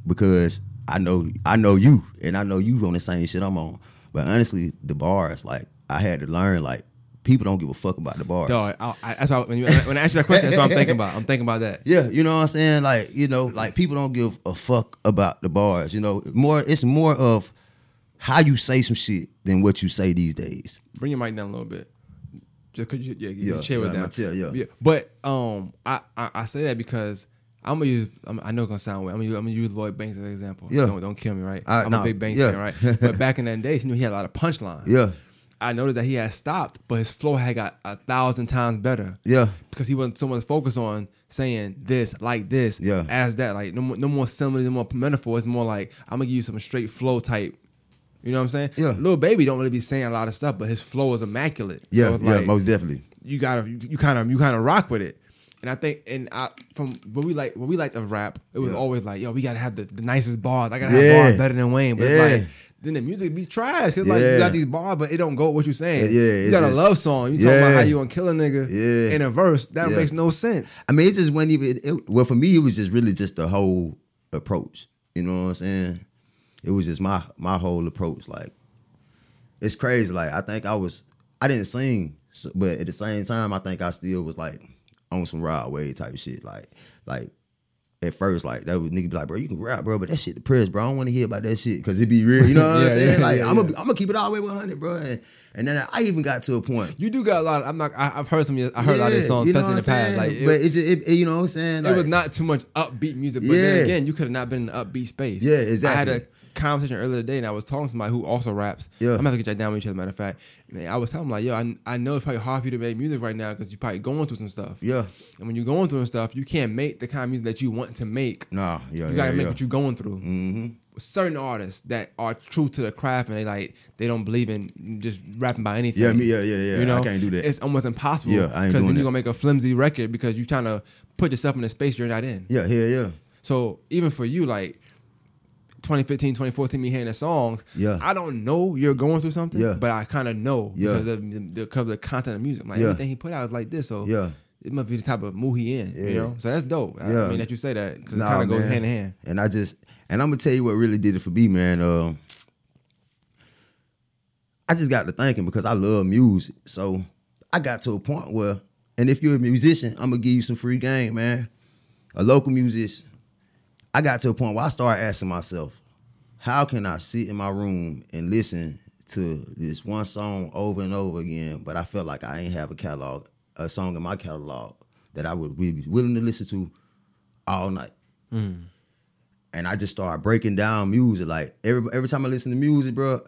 because I know I know you and I know you on the same shit I'm on. But honestly, the bars, like I had to learn, like people don't give a fuck about the bars.
Dog, I, I, that's why when, you, when I ask you that question, that's what I'm thinking about. I'm thinking about that.
Yeah, you know what I'm saying? Like, you know, like people don't give a fuck about the bars. You know, more it's more of how you say some shit than what you say these days.
Bring your mic down a little bit. Just cause you, yeah, you
Yeah,
chill with
yeah,
them.
my chill, yeah.
But um, I, I I say that because I'm gonna use. I'm, I know it's gonna sound weird. I'm gonna use, I'm gonna use Lloyd Banks as an example.
Yeah.
Don't, don't kill me, right?
I-
I'm
no,
a big Banks
yeah.
fan, right? But back in that day, he knew he had a lot of punchlines.
Yeah,
I noticed that he had stopped, but his flow had got a thousand times better.
yeah,
Because he wasn't so much focused on saying this, like this,
Yeah.
as that. Like no more, no more similes, no more metaphors. More like I'm gonna give you some straight flow type. You know what I'm saying?
Yeah.
Lil Baby don't really be saying a lot of stuff, but his flow is immaculate.
yeah,
so it's
yeah.
like,
most definitely.
you gotta you kind of you kind of rock with it. And I think and I from what we like what we like of rap, it was
Yeah.
always like, yo, we gotta have the, the nicest bars. I gotta have bars better than Wayne. But
Yeah.
it's like then the music be trash. Cause like you got these bars, but it don't go with what you're saying.
Yeah,
you got a love song. You talking about how you gonna kill a nigga
Yeah.
in a verse. That
Yeah.
makes no sense.
I mean, it just wasn't even. It, well, for me, it was just really just the whole approach. You know what I'm saying? It was just my my whole approach. Like, it's crazy. Like, I think I was. I didn't sing, but at the same time, I think I still was like on some Rod Wave type shit. Like, like at first, like that was nigga be like, bro, you can rap, bro, but that shit depressed, bro. I don't want to hear about that shit because it be real. You know what I'm saying?
yeah,
like,
yeah,
I'm gonna
yeah.
I'm gonna keep it all the way 100, bro. And, and then I even got to a point.
You do got a lot. Of, I'm not. I, I've heard some. of your- I heard a lot of your
Yeah,
songs,
you know
in the
I'm
past. Like
saying?
it,
but it, it, it- you know what I'm saying?
it was not too much upbeat music. But
Yeah.
then again, you could have not been in an upbeat space.
Yeah,
I had
exactly.
Conversation earlier today, and I was talking to somebody who also raps.
Yeah.
I'm gonna have to get that down with each other. Matter of fact, and I was telling him like, yo, I, I know it's probably hard for you to make music right now because you're probably going through some stuff.
Yeah.
And when you're going through some stuff, you can't make the kind of music that you want to make.
Nah, yeah,
You
yeah,
gotta make
yeah.
what you're going through.
Mm-hmm.
Certain artists that are true to the craft and they like they don't believe in just rapping by anything.
Yeah, me, yeah, yeah, yeah.
You know,
I can't do that.
It's almost impossible.
Yeah, I ain't
because then you're gonna make a flimsy record because you're trying to put yourself in a space you're not in.
yeah, yeah, yeah.
So even for you, like 2015, 2014, me hearing the songs,
Yeah.
I don't know you're going through something,
Yeah.
but I kind of know
Yeah.
because of the, because of the content of music. Like
Yeah.
everything he put out is like this, so
Yeah.
it must be the type of mood he in, you know. So that's dope. I-
Yeah.
I mean that you say that because
Nah,
it kind of goes hand in hand.
And I just, and I'm gonna tell you what really did it for me, man. Um, I just got to thinking because I love music, so I got to a point where, and if you're a musician, I'm gonna give you some free game, man. A local musician. I got to a point where I started asking myself, how can I sit in my room and listen to this one song over and over again, but I felt like I ain't have a catalog, a song in my catalog that I would be willing to listen to all night. Hmm. And I just started breaking down music. Like every every time I listen to music, bro,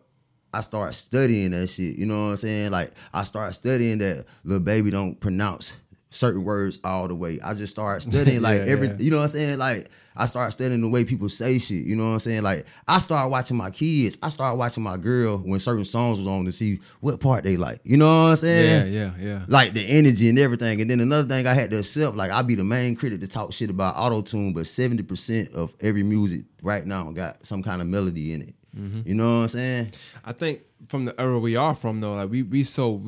I start studying that shit. You know what I'm saying? Like I start studying that Lil Baby don't pronounce certain words all the way. I just start studying like
Yeah,
every
yeah.
you know what I'm saying? Like I start studying the way people say shit. You know what I'm saying? Like I start watching my kids. I start watching my girl when certain songs was on to see what part they like. You know what I'm saying?
yeah, yeah. Yeah.
Like the energy and everything. And then another thing I had to accept, like I be the main critic to talk shit about auto tune, but seventy percent of every music right now got some kind of melody in it. Mm-hmm. You know what I'm saying?
I think from the era we are from though, like we we so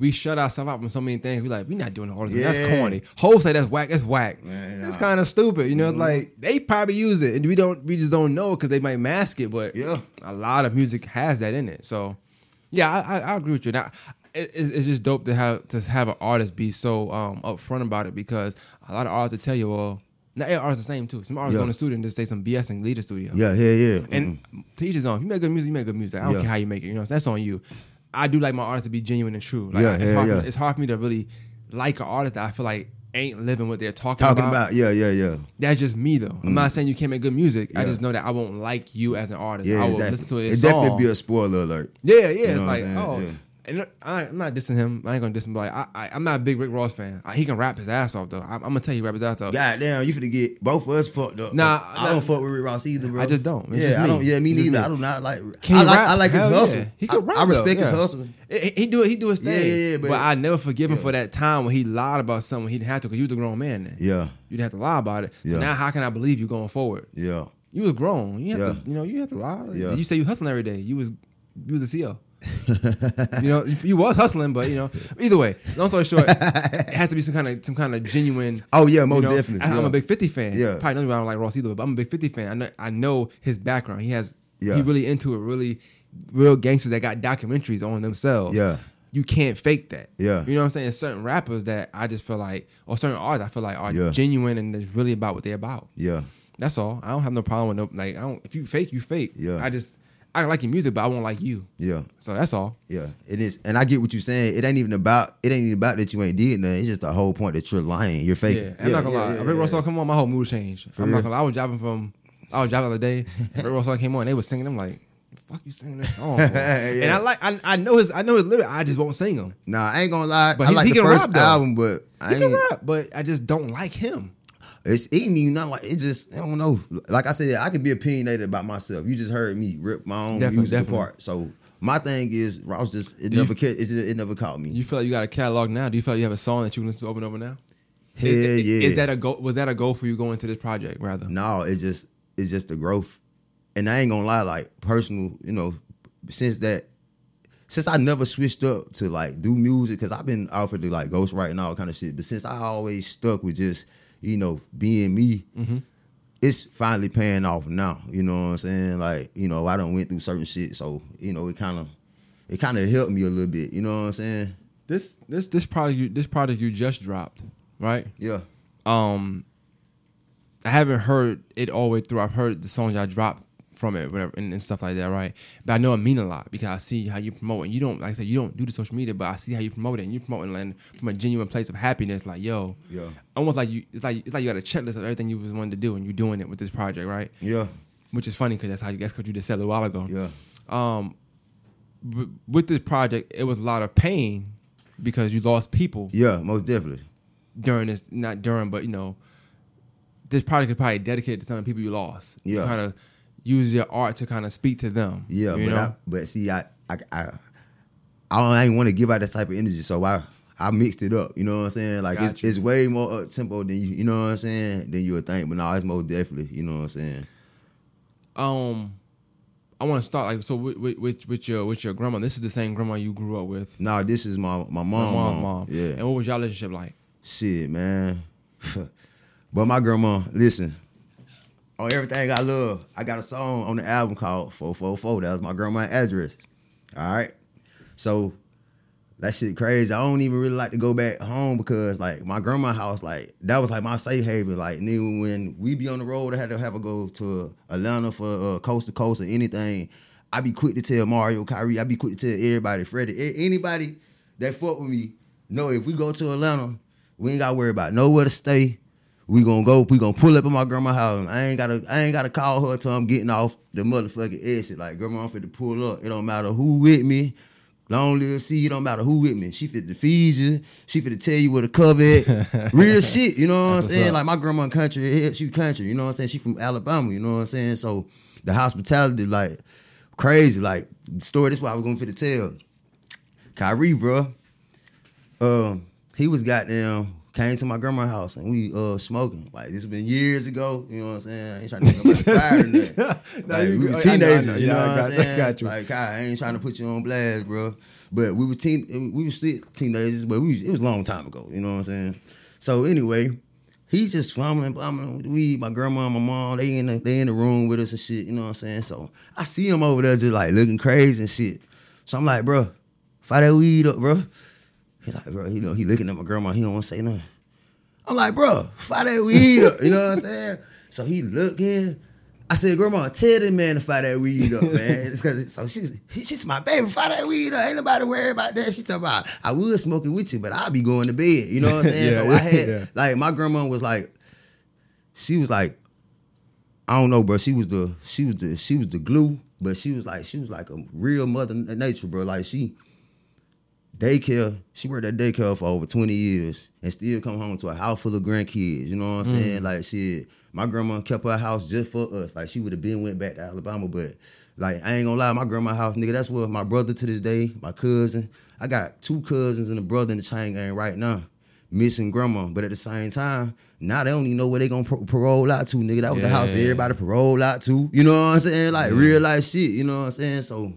we shut ourselves out from so many things. We like we're not doing all this. That's corny. Whole say that's whack. That's whack.
Man,
It's
nah.
kind of stupid. You know, it's like they probably use it, and we don't. We just don't know because they might mask it. But
Yeah.
a lot of music has that in it. So yeah, I, I, I agree with you. Now it, it's, it's just dope to have to have an artist be so um upfront about it because a lot of artists will tell you, well, not every artist the same too. Some artists
Yeah.
go in the studio and just say some BS and leave the studio.
Yeah, yeah, yeah.
And to each his own. If you make good music, you make good music. I don't
Yeah.
care how you make it. You know, that's on you. I do like my artists to be genuine and true. Like
Yeah,
it's,
yeah,
hard
yeah.
For, it's hard for me to really like an artist that I feel like ain't living what they're talking,
talking
about.
about, yeah, yeah, yeah.
That's just me though. I'm not mm. saying you can't make good music. I just know that I won't like you as an artist.
Yeah,
I will
exactly.
listen to his
it definitely be a spoiler alert.
yeah, yeah.
know
it's like oh.
Yeah.
And I, I'm not dissing him. I ain't gonna diss him. But like, I, I, I'm not a big Rick Ross fan. I, he can rap his ass off though. I, I'm gonna tell you, he rap his ass off.
God damn, you finna get both of us fucked up.
Nah,
I
nah.
don't fuck with Rick Ross either, bro.
I just don't. It's
yeah,
just
I don't. Yeah, me neither.
me.
I do not like.
Can
I like.
rap?
I like his
Hell
hustle.
yeah. He can
I-
rap.
I, respect
though,
his
yeah.
hustle.
He, he do it. He do his thing.
Yeah, yeah, yeah,
but,
but-
I never forgive him for that time when he lied about something he didn't have to because you was a grown man then.
Yeah,
You didn't have to lie about it. So
Yeah.
now how can I believe you going forward?
yeah.
You was grown. You have
Yeah.
to, you know, you have to lie.
Yeah.
You say you hustling every day. You was you was a CO. you know, you was hustling, but you know, either way, long story short, it has to be some kind of some kind of genuine.
Oh yeah,
you
most
know,
definitely.
I, am
yeah.
a big 50 fan.
Yeah.
Probably me, I don't like Ross either, but I'm a big 50 fan. I know I know his background. He has
Yeah.
he really into it, really real gangsters that got documentaries on themselves.
Yeah.
You can't fake that.
Yeah.
You know what I'm saying? Certain rappers that I just feel like, or certain artists I feel like are
Yeah.
genuine and it's really about what they're about.
Yeah,
That's all. I don't have no problem with no like. I don't. If you fake, you fake.
Yeah.
I just I like your music, but I won't like you.
Yeah.
So that's all.
Yeah, it is, and I get what you're saying. It ain't even about it ain't even about that you ain't did nothing. It's just the whole point that you're lying. You're fake.
Yeah, I'm not gonna lie. Rick Ross song come on, my whole mood changed. I'm not gonna lie. I was driving from, I was driving the other day. Rick Ross song came on. They was singing. I'm like, fuck you singing this song? for?" And I like, I, I know his, I know his lyrics. I just won't sing them.
Nah, I ain't gonna lie.
But
I
he-
like
he
the
can
first
rap,
album, but I
He can rap, but I just don't like him.
It's it ain't even not like it. Just I don't know. Like I said, I can be opinionated about myself. You just heard me rip my own
Definitely,
music
definitely.
apart. So my thing is, Ross just it
Do
never ca- it, it never caught me.
You feel like you got a catalog now? Do you feel like you have a song that you can listen to over and over now?
Hell
is,
yeah.
Is that a goal? Was that a goal for you going to this project? Rather,
No, it's just it's just the growth. And I ain't gonna lie, like personal, you know, since that since I never switched up to like do music, cause I've been offered to like ghostwrite and all kind of shit. But since I always stuck with just, you know, being me, it's finally paying off now. You know what I'm saying? Like, you know, I don't went through certain shit. So, you know, it kinda it kinda helped me a little bit. You know what I'm saying?
this this this product you this product you just dropped, right?
Yeah.
Um, I haven't heard it all the way through. I've heard the songs y'all dropped from it, whatever, and, and stuff like that, right? But I know it mean a lot because I see how you promote, and you don't, like I said, you don't do the social media, but I see how you promote it, and you promote it like, from a genuine place of happiness, like yo,
Yeah.
almost like you, it's like it's like you got a checklist of everything you was wanting to do, and you're doing it with this project, right?
Yeah.
Which is funny because that's how you that's what you just said a while ago.
Yeah.
Um, with this project, it was a lot of pain because you lost people
Yeah, most definitely.
during this, not during, but you know, this project is probably dedicated to some of the people you lost.
Yeah.
kind of use your art to kind of speak to them.
Yeah,
you
but
know.
I, but see, I I I, I don't I want to give out that type of energy, so I I mixed it up. You know what I'm saying? Like it's, it's way more up tempo than you you know what I'm saying than you would think. But no, it's most definitely. You know what I'm saying?
um, I want to start like so with, with with your with your grandma. This is the same grandma you grew up with.
No, this is my my
My
mom.
mom, mom.
Yeah.
And what was y'all relationship like?
Shit, man. but my grandma, listen. On everything I love, I got a song on the album called 444. That was my grandma's address. All right. So that shit crazy. I don't even really like to go back home because like my grandma house, like that was like my safe haven. Like nigga, when we be on the road, I had to have to go to Atlanta for uh, coast to coast or anything. I be quick to tell Mario, Kyrie. I be quick to tell everybody, Freddie, anybody that fuck with me. Know if we go to Atlanta, we ain't gotta worry about nowhere to stay. We gonna go. We gonna pull up at my grandma's house. I ain't gotta. I ain't gotta call her till I'm getting off the motherfucking exit. Like grandma, I'm fit to pull up. It don't matter who with me. Long live see. It don't matter who with me. She fit to feed you. She fit to tell you where to cover it. Real shit. You know what I'm saying?
up.
Like my grandma country. She country. You know what I'm saying? She from Alabama. You know what I'm saying? So the hospitality like crazy. Like story. This what I was gonna fit to tell. Kyrie, bro. Um, he was goddamn came to my grandma's house and we uh smoking. Like this has been years ago. You know what I'm saying? I ain't trying to get nobody fired or nothing.
Nah,
Like,
you
we
good.
was
I know, I
teenagers,
know.
you know
I
what I'm saying?
got you.
Like, God, I ain't trying to put you on blast, bro. But we were teen, we was still teenagers, but we was, it was a long time ago. You know what I'm saying? So anyway, he's just fumbling, with weed. My grandma, and my mom, they in the, they in the room with us and shit. You know what I'm saying? So I see him over there just like looking crazy and shit. So I'm like, bro, fire that weed up, bro. He's like, bro, you know, he looking at my grandma. He don't want to say nothing. I'm like, bro, fire that weed up. You know what I'm saying? So he looking. I said, Grandma, tell that man to fire that weed up, man. It's cause so she's she, she's my baby, fire that weed up. Ain't nobody worry about that. She talking about I will smoke it with you, but I'll be going to bed. You know what I'm saying?
Yeah,
so I had
yeah.
like my grandma was like, she was like, I don't know, bro. She was the she was the she was the glue, but she was like she was like a real mother nature, bro. Like she daycare. She worked at daycare for over 20 years and still come home to a house full of grandkids. You know what I'm
Mm.
saying? Like shit, my grandma kept her house just for us. Like she would have been went back to Alabama, but like I ain't gonna lie, my grandma house, nigga, that's where my brother to this day, my cousin. I got two cousins and a brother in the chain gang right now. Missing grandma, but at the same time, now they don't even know where they gonna parole out to, nigga. That was the house
Yeah.
everybody parole out to. You know what I'm saying? Like real life shit. You know what I'm saying? So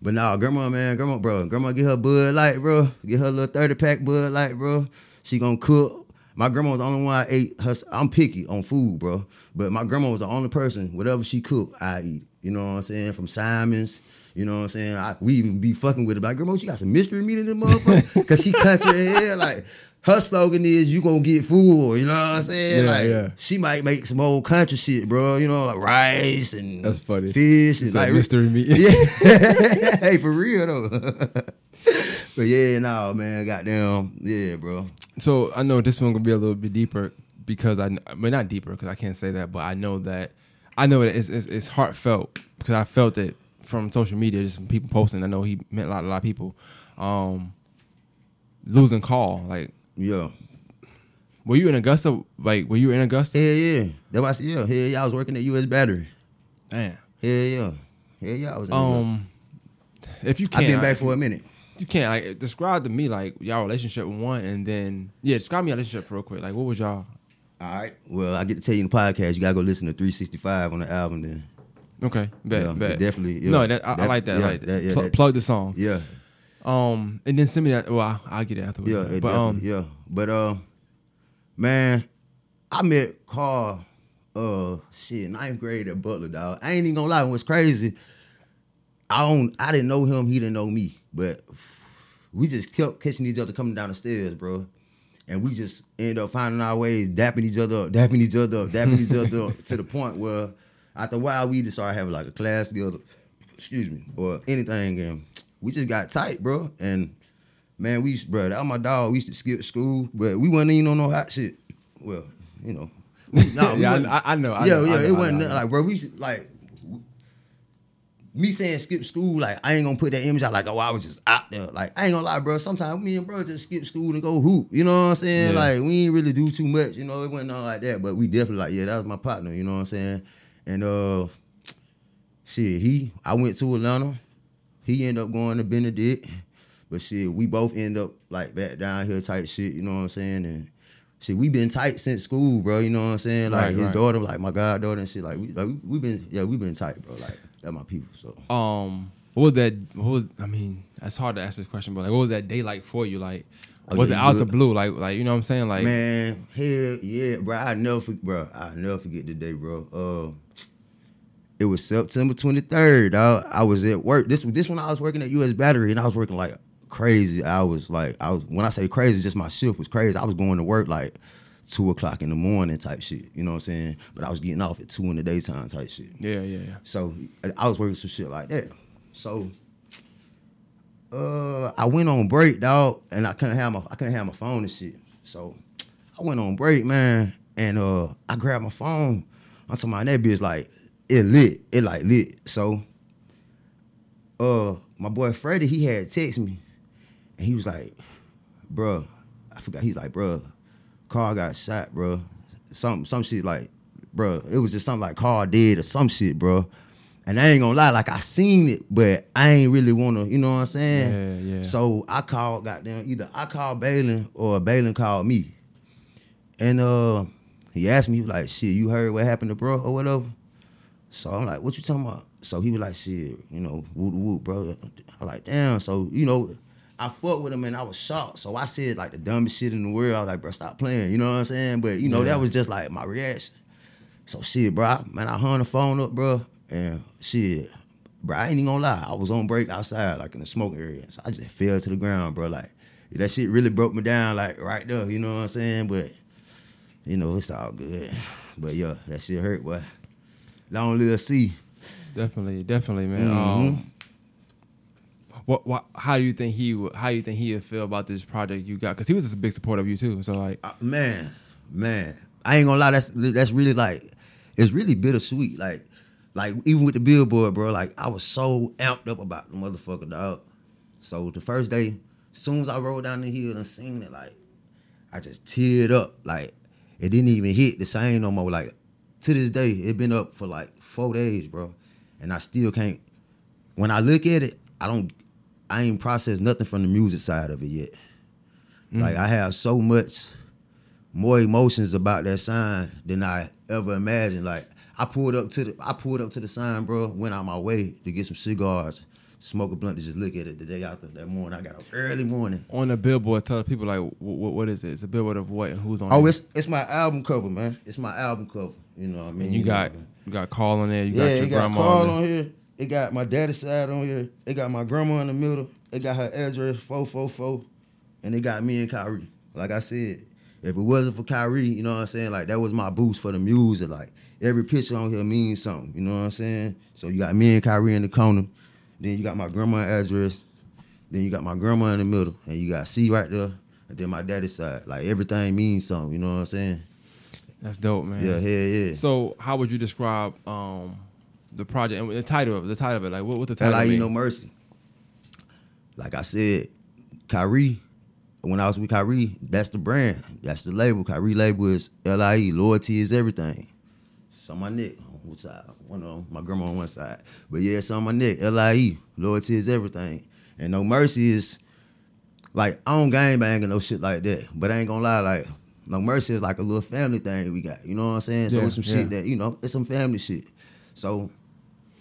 but nah, grandma, man, grandma, bro, grandma get her Bud Light, bro. Get her little 30 pack Bud Light, bro. She gonna cook. My grandma was the only one I ate. Her, I'm picky on food, bro. But my grandma was the only person, whatever she cooked, I eat. You know what I'm saying? From Simon's, you know what I'm saying? I, we even be fucking with it. Like, grandma, she got some mystery meat in this motherfucker. Cause she country in hair. like, her slogan is you gonna get full. You know what I'm saying?
Yeah,
like
yeah.
she might make some old country shit, bro. You know, like rice and
That's funny.
fish and
like mystery meat.
Yeah, hey, for real though. but yeah, no man, goddamn, yeah, bro.
So I know this one gonna be a little bit deeper because I, I mean not deeper because I can't say that, but I know that I know that it's, it's, it's heartfelt because I felt it from social media, just from people posting. I know he meant a lot, a lot of people. Um, losing call, like,
Yeah,
were you in Augusta? Like, were you in Augusta?
hell yeah. That's why I yeah, hell yeah. I was working at U.S. Battery.
Damn.
Hell yeah, hell yeah. I was. In Augusta.
Um, if you
I've
can't,
been back for a minute.
you can't like describe to me like y'all relationship one, and then yeah, describe me your relationship real quick. Like, what was y'all?
All right. Well, I get to tell you in the podcast. You gotta go listen to 365 on the album. Then.
Okay, bet,
Yeah,
bet.
definitely, yeah.
No, that, I, I like that. I
yeah,
like that.
that-
Pl-
that-
plug the song.
Yeah.
Um, and then send me that. Well, I'll, I'll get it afterwards.
Yeah, it
but um,
yeah. But uh, man, I met Carl. Uh, shit, ninth grade at Butler, dog. I ain't even gonna lie. What's crazy? I don't. I didn't know him. He didn't know me. But we just kept catching each other coming down the stairs, bro. And we just ended up finding our ways, dapping each other up, dapping each other up, dapping each other up to the point where after a while we just started having like a class together, excuse me, or anything, and we just got tight, bro. And man, we used, bro, that was my dog. We used to skip school, but we wasn't even on no hot shit. Well, you know, we
yeah, I, I know. I
yeah,
know,
yeah,
I know,
it wasn't
know,
like, bro, we like me saying skip school, like I ain't gonna put that image out like, oh, I was just out there. Like I ain't gonna lie, bro. Sometimes me and bro just skip school and go hoop. You know what I'm saying?
Yeah.
Like we ain't really do too much. You know, it wasn't nothing like that. But we definitely like, yeah, that was my partner. You know what I'm saying? And uh, shit, he, I went to Atlanta. He ended up going to Benedict. But shit, we both end up like back down here type shit. You know what I'm saying? And shit, we been tight since school, bro. You know what I'm saying? Like
Right,
his
right.
daughter, like my goddaughter and shit. Like we, like we, been, yeah, we been tight, bro. Like that my people. So.
Um, what was that? What was? I mean, it's hard to ask this question, but like, what was that day like for you? Like,
Oh,
was it out
good.
the blue? Like, like you know what I'm saying? Like,
Man, hell yeah, bro. I never, bro. I never forget the day, bro. Uh, it was September twenty third. I, I was at work. This this when I was working at U.S. Battery, and I was working like crazy. I was like, I was when I say crazy, just my shift was crazy. I was going to work like two o'clock in the morning type shit. You know what I'm saying? But I was getting off at two in the daytime type shit.
yeah, yeah, yeah.
So I was working some shit like that. So uh I went on break, dog, and I couldn't have my I couldn't have my phone and shit. So I went on break, man, and uh I grabbed my phone. I'm talking about that bitch like it lit. It like lit. So uh my boy Freddie, he had text me and he was like, bruh, I forgot, he's like, bruh, Carl got shot, bruh. Some some shit like, bruh, it was just something like Carl did or some shit, bruh. And I ain't gonna lie, like I seen it, but I ain't really wanna, you know what I'm saying?
Yeah, yeah.
So I called goddamn either I called Balin or Balin called me. And uh he asked me, he was like, shit, you heard what happened to bro or whatever? So I'm like, what you talking about? So he was like, shit, you know, whoop whoop, bro. I'm like, damn. So, you know, I fucked with him and I was shocked. So I said like the dumbest shit in the world. I was like, bro, stop playing. You know what I'm saying? But you know,
Yeah.
that was just like my reaction. So shit, bro, I- man, I hung the phone up, bro, and shit, bro, I ain't even gonna lie. I was on break outside, like in the smoking area. So I just fell to the ground, bro. Like that shit really broke me down, like right there. You know what I'm saying? But you know, it's all good. But yeah, that shit hurt, boy. Long live C.
Definitely, definitely, man.
Mhm.
Um, what, what, how do you think he, would- how you think he would feel about this project you got? Because he was a big supporter of you too. So like,
Uh, man, man, I ain't gonna lie. That's that's really like, it's really bittersweet. Like, like even with the billboard, bro. Like I was so amped up about the motherfucker, dog. So the first day, as soon as I rolled down the hill and seen it, like, I just teared up. Like it didn't even hit the same no more. Like to this day, it been up for like four days, bro, and I still can't. When I look at it, I don't. I ain't processed nothing from the music side of it yet. Mm. Like I have so much more emotions about that sign than I ever imagined. Like I pulled up to the I pulled up to the sign, bro. Went out my way to get some cigars, smoke a blunt to just look at it the day after that morning. I got up early morning.
on the billboard, tell people like, what, what is it? It's a billboard of what and who's on
Oh,
it?
it's it's my album cover, man. It's my album cover. You know what I mean?
And you got, you got Carl on there. You got
yeah,
your
it got
grandma
Carl
on
on here. It got my daddy's side on here. It got my grandma in the middle. It got her address four four four, and it got me and Kyrie. like I said, if it wasn't for Kyrie, you know what I'm saying? Like that was my boost for the music. Like every picture on here means something. You know what I'm saying? So you got me and Kyrie in the corner. Then you got my grandma address. Then you got my grandma in the middle, and you got C right there. And then my daddy's side. Like everything means something. You know what I'm saying?
That's dope, man.
Yeah, yeah, yeah.
So how would you describe um the project and the title of the title of it? Like what what the title?
L.I.E.
mean?
No Mercy. Like I said, Kyrie, when I was with Kyrie, that's the brand. That's the label. Kyrie label is L.I.E. Loyalty is everything. It's on my neck. On what side? One on my grandma on one side. But yeah, it's on my neck. L.I.E. Loyalty is everything. And No Mercy is like I don't gang bang and no shit like that. But I ain't gonna lie, like No Mercy is like a little family thing we got. You know what I'm saying? So
Yeah,
it's some
yeah.
shit that, you know, it's some family shit. So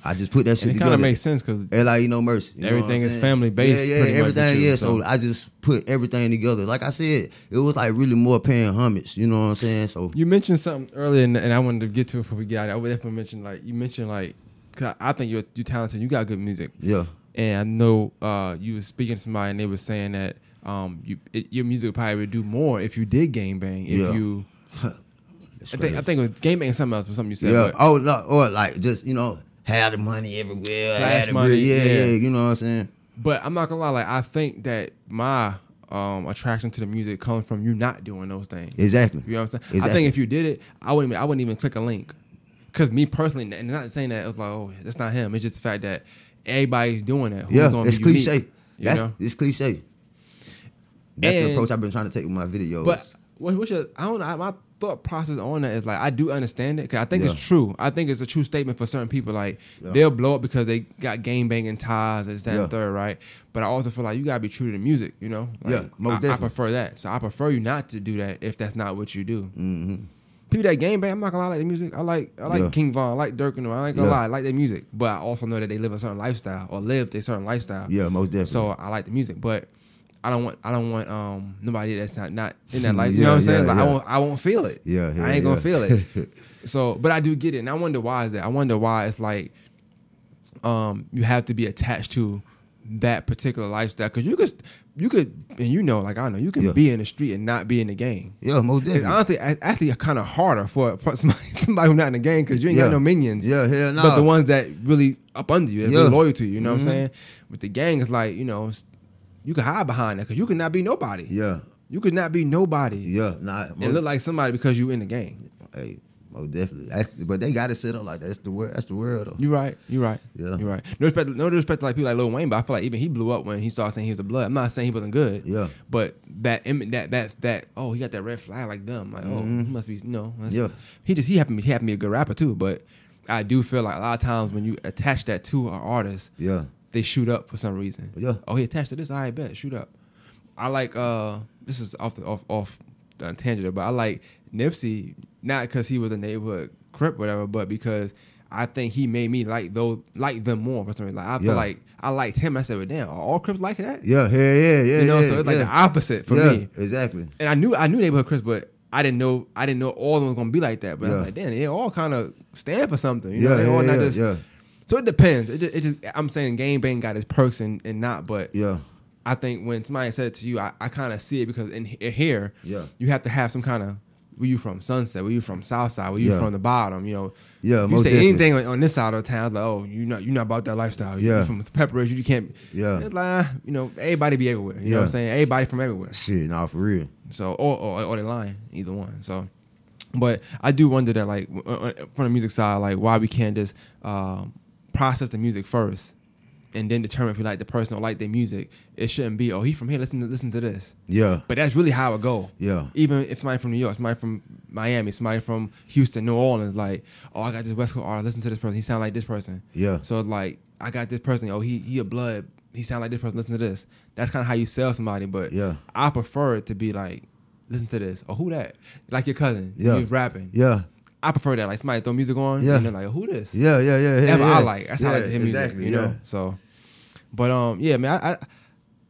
I just put that shit
And it
together.
kind of makes sense because
L.I.E. No Mercy. You know what
Everything is family-based
Yeah, yeah,
pretty much
everything.
you,
yeah,
so-
so I just put everything together. Like I said, it was like really more paying homage. You know what I'm saying? So
you mentioned something earlier, and, and I wanted to get to it before we got it. I would definitely mention like you mentioned like because I, I think you're you talented. You got good music.
yeah,
And I know uh, you were speaking to somebody and they were saying that um, you it, your music probably would do more if you did game bang. If
Yeah.
you, I think. I think it was game bang something else or something you said.
yeah.
but-
Oh no, or like just you know have the money everywhere.
Flash money.
Yeah,
yeah.
yeah, You know what I'm saying?
But I'm not gonna lie, like I think that my um, attraction to the music comes from you not doing those things.
Exactly.
You know what I'm saying? I think if you did it, I wouldn't. Even, I wouldn't even click a link. Cause me personally, and not saying that it was like, oh, that's not him. It's just the fact that everybody's doing that. Who's
yeah,
gonna
it's
be unique,
cliche.
you
That's
know?
it's cliche. That's
And-
the approach I've been trying to take with my videos.
But what, what's your? I don't know. My thought process on that is like I do understand it because I think
Yeah.
it's true. I think it's a true statement for certain people. Like
Yeah.
they'll blow up because they got game banging ties and that and third, right? But I also feel like you gotta be true to the music. You know? Like,
Yeah, most
I, I prefer that. So I prefer you not to do that if that's not what you do.
hmm
People that game bang, I'm not gonna lie, I like the music. I like I like
Yeah.
King Von, I like Durk and. I ain't gonna
Yeah.
lie, I like their music. But I also know that they live a certain lifestyle or lived a certain lifestyle.
yeah, most definitely.
So I like the music, but I don't want I don't want um nobody that's not not in that life. You know what I'm
Yeah,
saying?
yeah,
like I won't I won't feel it.
Yeah, yeah,
I ain't gonna feel it. so, but I do get it, and I wonder why is that? I wonder why it's like um you have to be attached to that particular lifestyle because you could you could and you know like I know you can
Yeah.
be in the street and not be in the game.
yeah, most definitely.
honestly actually kind of harder for, somebody, somebody who's not in the game because you ain't
Yeah.
got no minions.
Yeah, hell no.
But the ones that really up under you, that
Yeah.
really loyal to you, you know what I'm
Mhm.
saying? But the gang, is like you know, you can hide behind that because you could not be nobody.
Yeah,
You could not be nobody
yeah, nah.
and look like somebody because you in the game.
Hey, most definitely. That's, but they got to sit up like that. That's the world. That's the world. Though.
You right. You right.
Yeah.
You right. No respect. No disrespect to like people like Lil Wayne, but I feel like even he blew up when he started saying he was a blood. I'm not saying he wasn't good.
Yeah.
But that that that that oh he got that red flag like them like oh he mm-hmm. must be no
Yeah.
he just he happened he happened to be a good rapper too but I do feel like a lot of times when you attach that to an artist
Yeah,
they shoot up for some reason.
Yeah.
Oh, he attached to this. I bet shoot up. I like uh this is off the off off the tangent, but I like Nipsey not because he was a neighborhood crip whatever, but because I think he made me like those like them more for some reason. Like I feel
Yeah.
like I liked him. I said, well, damn, are all crips like that?
yeah, yeah, yeah, yeah.
you know,
yeah,
so it's like
yeah.
the opposite for
yeah,
me.
Exactly.
And I knew I knew neighborhood crips, but I didn't know I didn't know all of them was gonna be like that. But I'm like, damn, they all kind of stand for something. You know,
Yeah,
they all
yeah,
not just
yeah.
So it depends. It just, it just I'm saying game bang got his perks and, and not, but
Yeah,
I think when somebody said it to you, I, I kind of see it because in, in here,
Yeah.
you have to have some kind of where you from Sunset, where you from Southside, where you
Yeah.
from the bottom, you know.
Yeah,
if you
most
say
definitely.
anything on- on this side of town, like oh, you not you not about that lifestyle. You
Yeah.
from Pepper Ridge, you can't.
Yeah.
it's like ah, you know everybody be everywhere. You know what I'm saying? Everybody from everywhere.
shit, nah, for real.
So or or, or they lying, either one. So, but I do wonder that like uh, from the music side, like why we can't just um, process the music first, and then determine if you like the person or like their music. It shouldn't be oh he from here, listen to listen to this.
Yeah,
But that's really how it go.
Yeah.
Even if somebody from New York, somebody from Miami, somebody from Houston, New Orleans, like, oh, I got this West Coast artist. Listen to this person. He sound like this person.
Yeah.
So like I got this person. Oh, he he a blood. He sound like this person. Listen to this. That's kind of how you sell somebody. But
Yeah.
I prefer it to be like, listen to this. Or who that? Like your cousin.
Yeah.
He was rapping.
yeah,
I prefer that. Like somebody throw music on.
Yeah.
And they're like, who this?
yeah, yeah, yeah. yeah yeah.
I like. That's how I like to hear music.
Exactly.
You
yeah.
know. So, but um, yeah, man, I I,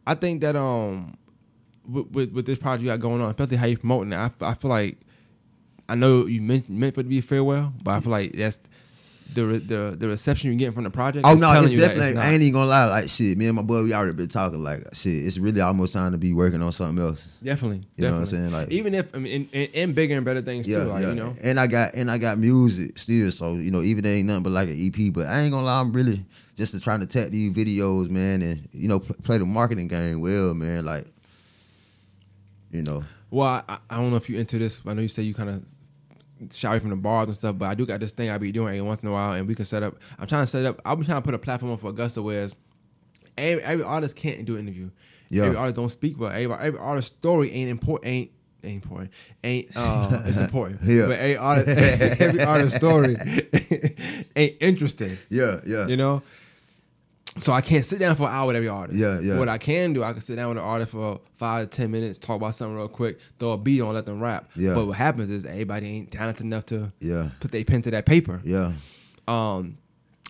I think that um, with, with with this project you got going on, especially how you promoting it, I, I feel like I know you meant meant for it to be a farewell, but I feel like that's the the the reception you're getting from the project.
Oh no, it's definitely.
not.
I ain't even gonna lie. Like shit, me and my boy, we already been talking. Like shit, it's really almost time to be working on something else.
Definitely,
You know what I'm saying? Like-
even if I mean, and, and, bigger and better things
Yeah,
too. Like
yeah.
you know,
And I got and I got music still. So you know, even there ain't nothing but like an EP. But I ain't gonna lie, I'm really just trying to tap these videos, man, and you know, play the marketing game well, man. Like, you know,
Well, I, I don't know if you into this. I know you say you kind of shy from the bars and stuff, but I do got this thing I be doing every once in a while, and we can set up. I'm trying to set up. I'm trying to put a platform up for Augusta, whereas every, every artist can't do an interview.
Yeah.
Every artist don't speak, but every, every artist story ain't important. Ain't ain't important. Ain't uh, it's important.
Yeah.
But every artist, every artist story ain't interesting.
yeah, yeah,
You know. So I can't sit down for an hour with every artist.
Yeah, yeah.
What I can do, I can sit down with an artist for five to ten minutes, talk about something real quick, throw a beat on, let them rap.
Yeah.
But what happens is everybody ain't talented enough to
yeah,
put their pen to that paper.
yeah,
Um,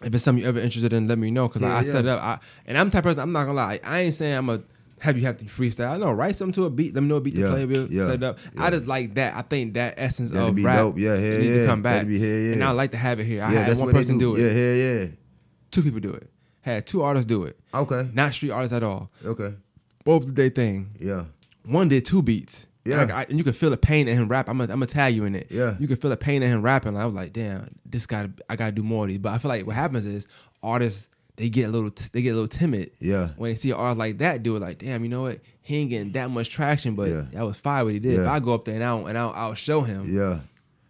if it's something you're ever interested in, let me know because
Yeah,
I, I
yeah.
set it up. I, and I'm the type of person. I'm not gonna lie. I ain't saying I'm a have you have to freestyle. I know write something to a beat. Let me know a beat
Yeah,
to play. We'll
yeah,
set it up.
yeah.
I just like that. I think that essence
That'd
of
be
rap
dope. Yeah,
needs
yeah.
to come back.
Hell yeah.
And I like to have it here. I
yeah.
had
That's
one person do. it.
Yeah, yeah, yeah.
Two people do it. Had two artists do it.
Okay,
Not street artists at all.
okay,
Both did their thing.
yeah,
One did two beats.
Yeah.
Like, I, and you could feel the pain in him rap. I'm gonna I'm tag you in it.
Yeah.
You could feel the pain in him rapping. I was like, damn, this got I gotta do more of these. But I feel like what happens is artists they get a little t- they get a little timid.
Yeah.
When they see an artist like that do it, like, damn, you know what? He ain't getting that much traction, but
Yeah.
that was fire what he did. If I go up there and I'll and I'll, I'll show him,
yeah,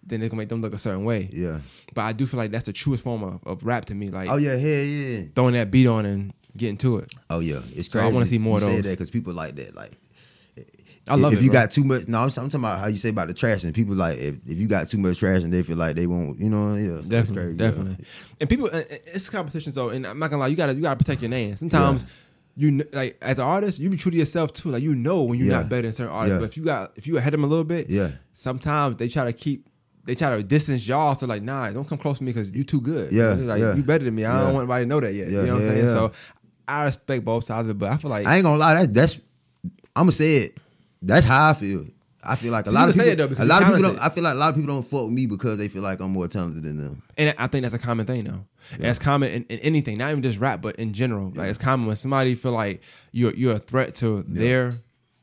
then it's gonna make them look a certain way.
yeah.
But I do feel like that's the truest form of, of rap to me. Like
Oh yeah, hell yeah.
throwing that beat on and getting to it.
Oh yeah, it's
So I wanna see more
you
of those.
that because people like that. Like,
I love
if
it.
If you
bro.
got too much. No, I'm, I'm talking about how you say about the trash and people like if, if you got too much trash and they feel like they won't. You know, yeah, so
Definitely,
crazy, yeah.
definitely. And people, it's competition. So, and I'm not gonna lie, you gotta you gotta protect your name. Sometimes you kn- like as an artist, you be true to yourself too. Like you know when you're
Yeah.
not better than certain artists.
Yeah.
But if you got if you ahead of them a little bit,
Yeah.
Sometimes they try to keep. They try to distance y'all, so like, nah, don't come close to me because you too good.
Yeah,
like
yeah.
you better than me. I
Yeah.
don't want anybody to know that yet.
Yeah,
you know what I'm
yeah,
saying?
yeah.
So I respect both sides of it, but I feel like
I ain't gonna lie. That's that's. I'm gonna say it. That's how I feel. I feel like a
So
lot of people.
it, though,
a lot of people don't. I feel like a lot of people don't fuck with me because they feel like I'm more talented than them.
And I think that's a common thing though. And it's common in, in anything, not even just rap, but in general. Like it's common when somebody feel like you're you're a threat to their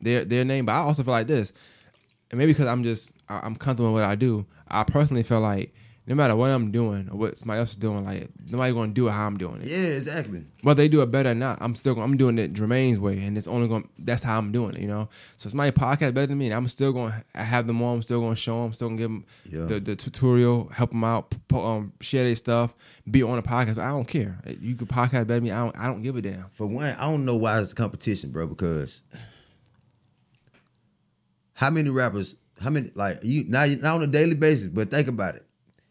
their their name. But I also feel like this, and maybe because I'm just I- I'm comfortable with what I do. I personally feel like no matter what I'm doing or what somebody else is doing, like nobody gonna do it how I'm doing it.
Yeah, exactly.
Whether they do it better or not, I'm still gonna, I'm doing it Jermaine's way, and it's only going to that's how I'm doing it, you know. So somebody podcast better than me, and I'm still going to have them on. I'm still going to show them. Still going to give them
Yeah.
the, the tutorial, help them out, po- um, share their stuff, be on a podcast. I don't care. You could podcast better than me. I don't. I don't give a damn.
For one, I don't know why it's a competition, bro. Because how many rappers? How many like you? Not not on a daily basis, but think about it.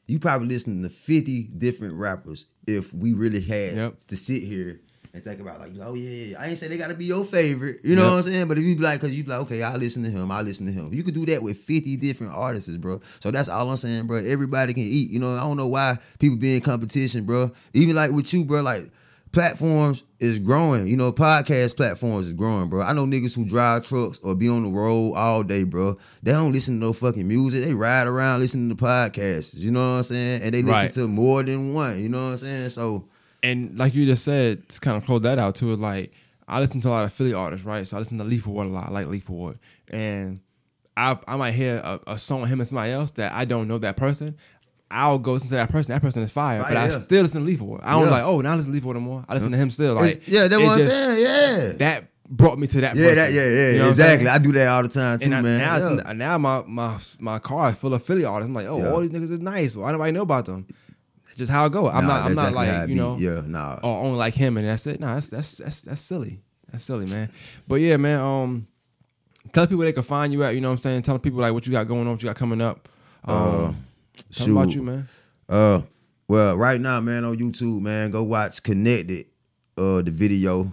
You probably listen to fifty different rappers if we really had
Yep.
to sit here and think about like, oh yeah, yeah, yeah. I ain't say they gotta be your favorite. You know
Yep.
what I'm saying? But if you be like, cause you be like, okay, I listen to him, I listen to him. You could do that with 50 different artists, bro. So that's all I'm saying, bro. Everybody can eat. You know, I don't know why people be in competition, bro. Even like with you, bro, like platforms is growing. You know, podcast platforms is growing, bro. I know niggas who drive trucks or be on the road all day, bro. They don't listen to no fucking music. They ride around listening to podcasts. You know what I'm saying? And they listen
Right.
to more than one. You know what I'm saying? So
And like you just said, to kind of close that out too, like I listen to a lot of Philly artists, right? So I listen to Lethal Ward a lot. I like Lethal Ward, and I I might hear a, a song with him and somebody else that I don't know that person. I'll go listen to that person. That person is fire, but I
yeah.
still listen to Lethal. I don't
Yeah.
like, oh, now I listen to Lethal no more. I listen to him still. Like,
it's- yeah, that's what I'm
just-
saying. Yeah.
That brought me to that.
Yeah,
person.
that, yeah, yeah,
You know
exactly. I do that all the time too,
And I,
man.
now,
Yeah.
now my my my car is full of Philly artists. I'm like, oh,
Yeah.
all these niggas is nice. Why nobody know about them? Just how it go. I'm
Nah,
not. I'm not like you know.
Yeah, nah.
or only like him and that's it. No, that's that's that's that's silly. That's silly, man. But yeah, man. Um, tell people they can find you at. You know what I'm saying? Tell people like what you got going on, what you got coming up. Um, tell
shoot.
them about you, man.
Uh, well, right now, man, on YouTube, man, go watch Connected. Uh, the video.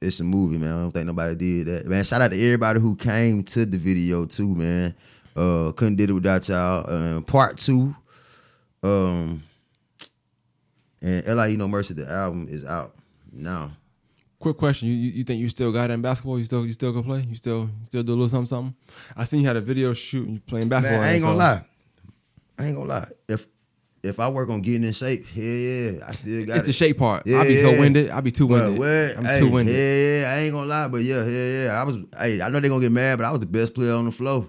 It's a movie, man. I don't think nobody did that, man. Shout out to everybody who came to the video too, man. Uh, couldn't did it without y'all. Uh, part two. Um, and Li, you know, Mercy, the album is out now.
Quick question: you, you you think you still got it in basketball? You still you still go play? You still you still do a little something something? I seen you had a video shoot and you playing basketball.
Man, I ain't gonna lie. I ain't gonna lie. If if I work on getting in shape, yeah, yeah, I still got
It's
it.
the shape part.
Yeah,
I'll be so winded. I'll be too winded.
what?
I'm
hey,
too winded.
Yeah, yeah, I ain't gonna lie, but yeah, yeah, yeah. I was, hey, I know they gonna get mad, but I was the best player on the floor.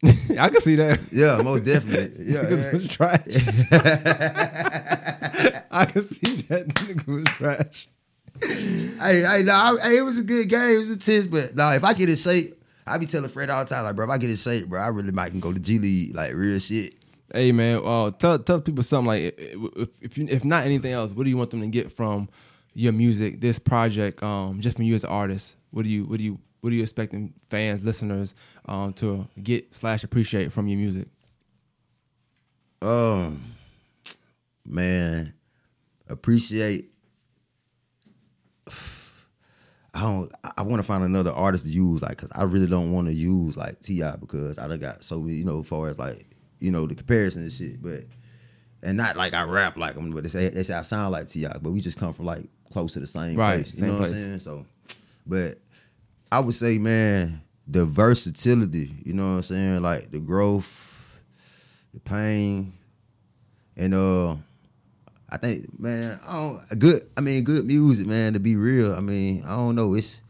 I can see that.
Yeah, most definitely. Yeah,
Niggas was trash. I can see that nigga was trash.
Hey, hey, no, I, hey, it was a good game. It was a intense, but no, if I get in shape, I be telling Fred all the time, like, bro, if I get in shape, bro, I really might can go to G League, like real shit.
Hey man, uh, tell tell people something like if if, you, if not anything else, what do you want them to get from your music, this project, um, just from you as an artist? What do you what do you what are you expecting fans, listeners, um, to get slash appreciate from your music?
Um, man, appreciate. I don't. I want to find another artist to use, like, cause I really don't want to use like T.I. because I done got so you know, as far as like, you know, the comparison and shit. But and not like I rap like them, but they say they say I sound like T.I., but we just come from like close to the same
Right,
place. You
same
know what. I'm saying? So, but I would say, man, the versatility. You know what I'm saying? Like the growth, the pain, and uh, I think, man, I don't good. I mean, good music, man. To be real, I mean, I don't know. It's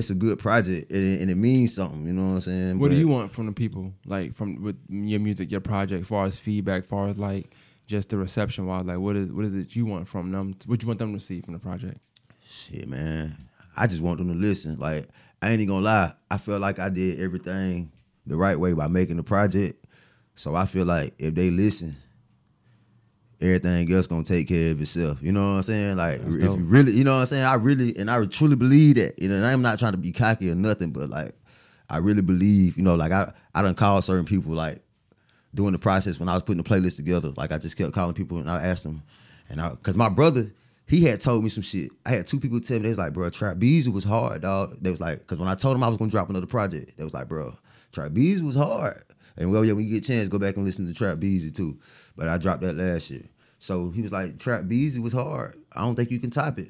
it's a good project and, and it means something. You know what I'm saying?
What do you want from the people, like from with your music, your project, far as feedback, far as like just the reception wise, like what is what is it you want from them? What you want them to see from the project?
Shit, man. I just want them to listen. Like, I ain't even gonna lie. I feel like I did everything the right way by making the project. So I feel like if they listen, everything else gonna take care of itself. You know what I'm saying? Like,
That's
if
dope.
you really, you know what I'm saying? I really, and I truly believe that. You know, and I'm not trying to be cocky or nothing, but like, I really believe, you know, like I, I done called certain people like during the process when I was putting the playlist together. Like I just kept calling people and I asked them, and I, cause my brother, he had told me some shit. I had two people tell me they was like, bro, Trap Beezy was hard, dog. They was like, cause when I told them I was gonna drop another project, they was like, bro, Trap Beezy was hard. And well, yeah, when you get a chance, go back and listen to Trap Beezy too. But I dropped that last year. So he was like, Trap Beezy was hard. I don't think you can top it.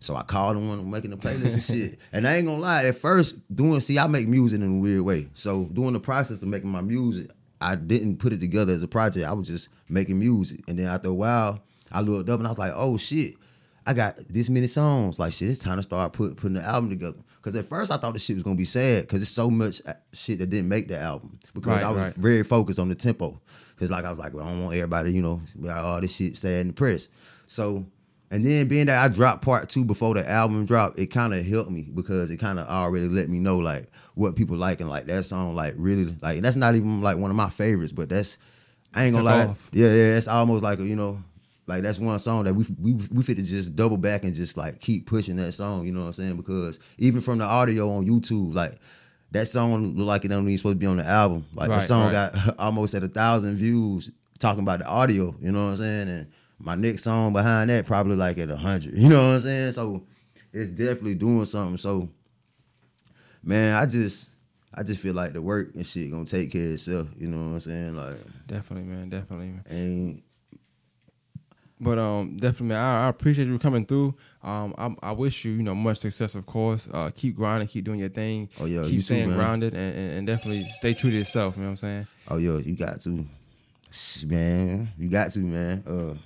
So I called him when I'm making the playlist and shit. And I ain't gonna lie, at first, doing see, I make music in a weird way. So doing the process of making my music, I didn't put it together as a project. I was just making music. And then after a while, I looked up and I was like, oh shit, I got this many songs. Like shit, it's time to start put, putting the album together. Cause at first I thought the shit was gonna be sad because it's so much uh, shit that didn't make the album. Because
Right,
I was
right.
very focused on the tempo. Cause like I was like, well, I don't want everybody, you know, like, oh, this shit sad and depressed. So and then being that I dropped part two before the album dropped, it kind of helped me because it kind of already let me know like what people like and like that song like really like and that's not even like one of my favorites, but that's I ain't gonna
Took
lie, that- yeah, yeah, it's almost like a, you know, like that's one song that we we we fit to just double back and just like keep pushing that song. You know what I'm saying? Because even from the audio on YouTube, like that song look like it don't even supposed to be on the album. Like the song
right.
got almost at a thousand views talking about the audio. You know what I'm saying? And my next song behind that probably like at a hundred. You know what I'm saying? So it's definitely doing something. So man, I just I just feel like the work and shit gonna take care of itself. You know what I'm saying? Like
Definitely, man. Definitely, man.
ain't
But um, definitely, I, I appreciate you coming through. Um, I, I wish you, you know, much success, of course. Uh, keep grinding, keep doing your thing.
Oh, yeah,
keep
you too,
staying
man.
grounded, and, and, and definitely stay true to yourself. You know what I'm saying?
Oh yo, you got to, man. You got to, man. Uh,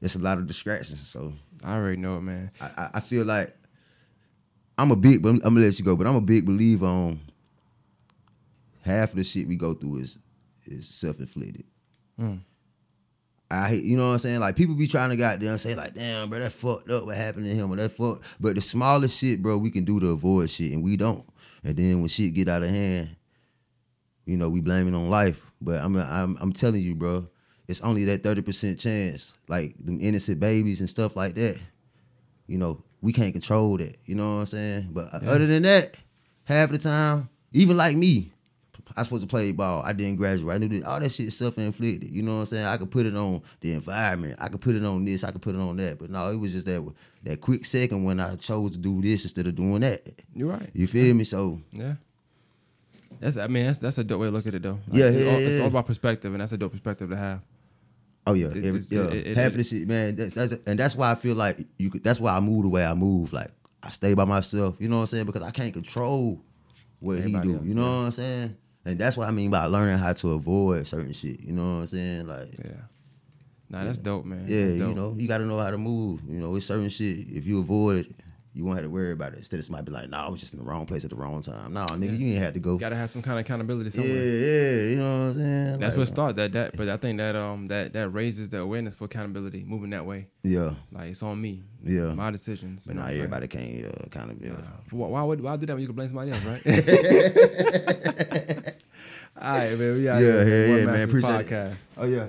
there's a lot of distractions, so
I already know it, man.
I, I, I feel like I'm a big. But I'm, I'm gonna let you go, but I'm a big believer on half of the shit we go through is is self inflicted.
Mm.
I you know what I'm saying? Like people be trying to goddamn say like, damn, bro, that fucked up. What happened to him? Or that fucked. But the smallest shit, bro, we can do to avoid shit, and we don't. And then when shit get out of hand, you know, we blame it on life. But I'm I'm I'm telling you, bro, it's only that thirty percent chance. Like them innocent babies and stuff like that. You know, we can't control that. You know what I'm saying? But uh,
Yeah.
other than that, half the time, even like me, I supposed to play ball. I didn't graduate. I knew that all that shit self-inflicted. You know what I'm saying? I could put it on the environment. I could put it on this. I could put it on that. But no, it was just that that quick second when I chose to do this instead of doing that.
You're right.
You feel me? So
Yeah. That's. I mean, that's that's a dope way to look at it, though. Like,
Yeah,
it's,
yeah,
all, it's all about perspective, and that's a dope perspective to have.
Oh yeah,
It-
every, yeah.
it- it-
half of the shit, man. That's, that's and that's why I feel like you. Could, that's why I move the way I move. Like I stay by myself. You know what I'm saying? Because I can't control what he do.
else,
You know
yeah.
what I'm saying? And that's what I mean by learning how to avoid certain shit. You know what I'm saying? Like,
Yeah. Nah, that's dope, man.
yeah,
That's
you know, you got to know how to move. You know, it's certain shit. If you avoid it, you won't have to worry about it. Instead, it might be like, nah, I was just in the wrong place at the wrong time. Nah, nigga, you ain't had to go.
Gotta have some kind of accountability
Yeah,
somewhere.
yeah, you know what I'm saying?
That's
Like,
what start that that, but I think that um that that raises the awareness for accountability, moving that way.
Yeah,
Like it's on me,
yeah.
my decisions.
But not
what I'm saying?
everybody can uh, kind of, yeah.
Why, why would why do that when you can blame somebody else, right? All right, man. We out
Yeah,
here,
yeah, yeah, man.
Masters
Appreciate it.
podcast.
Oh, yeah.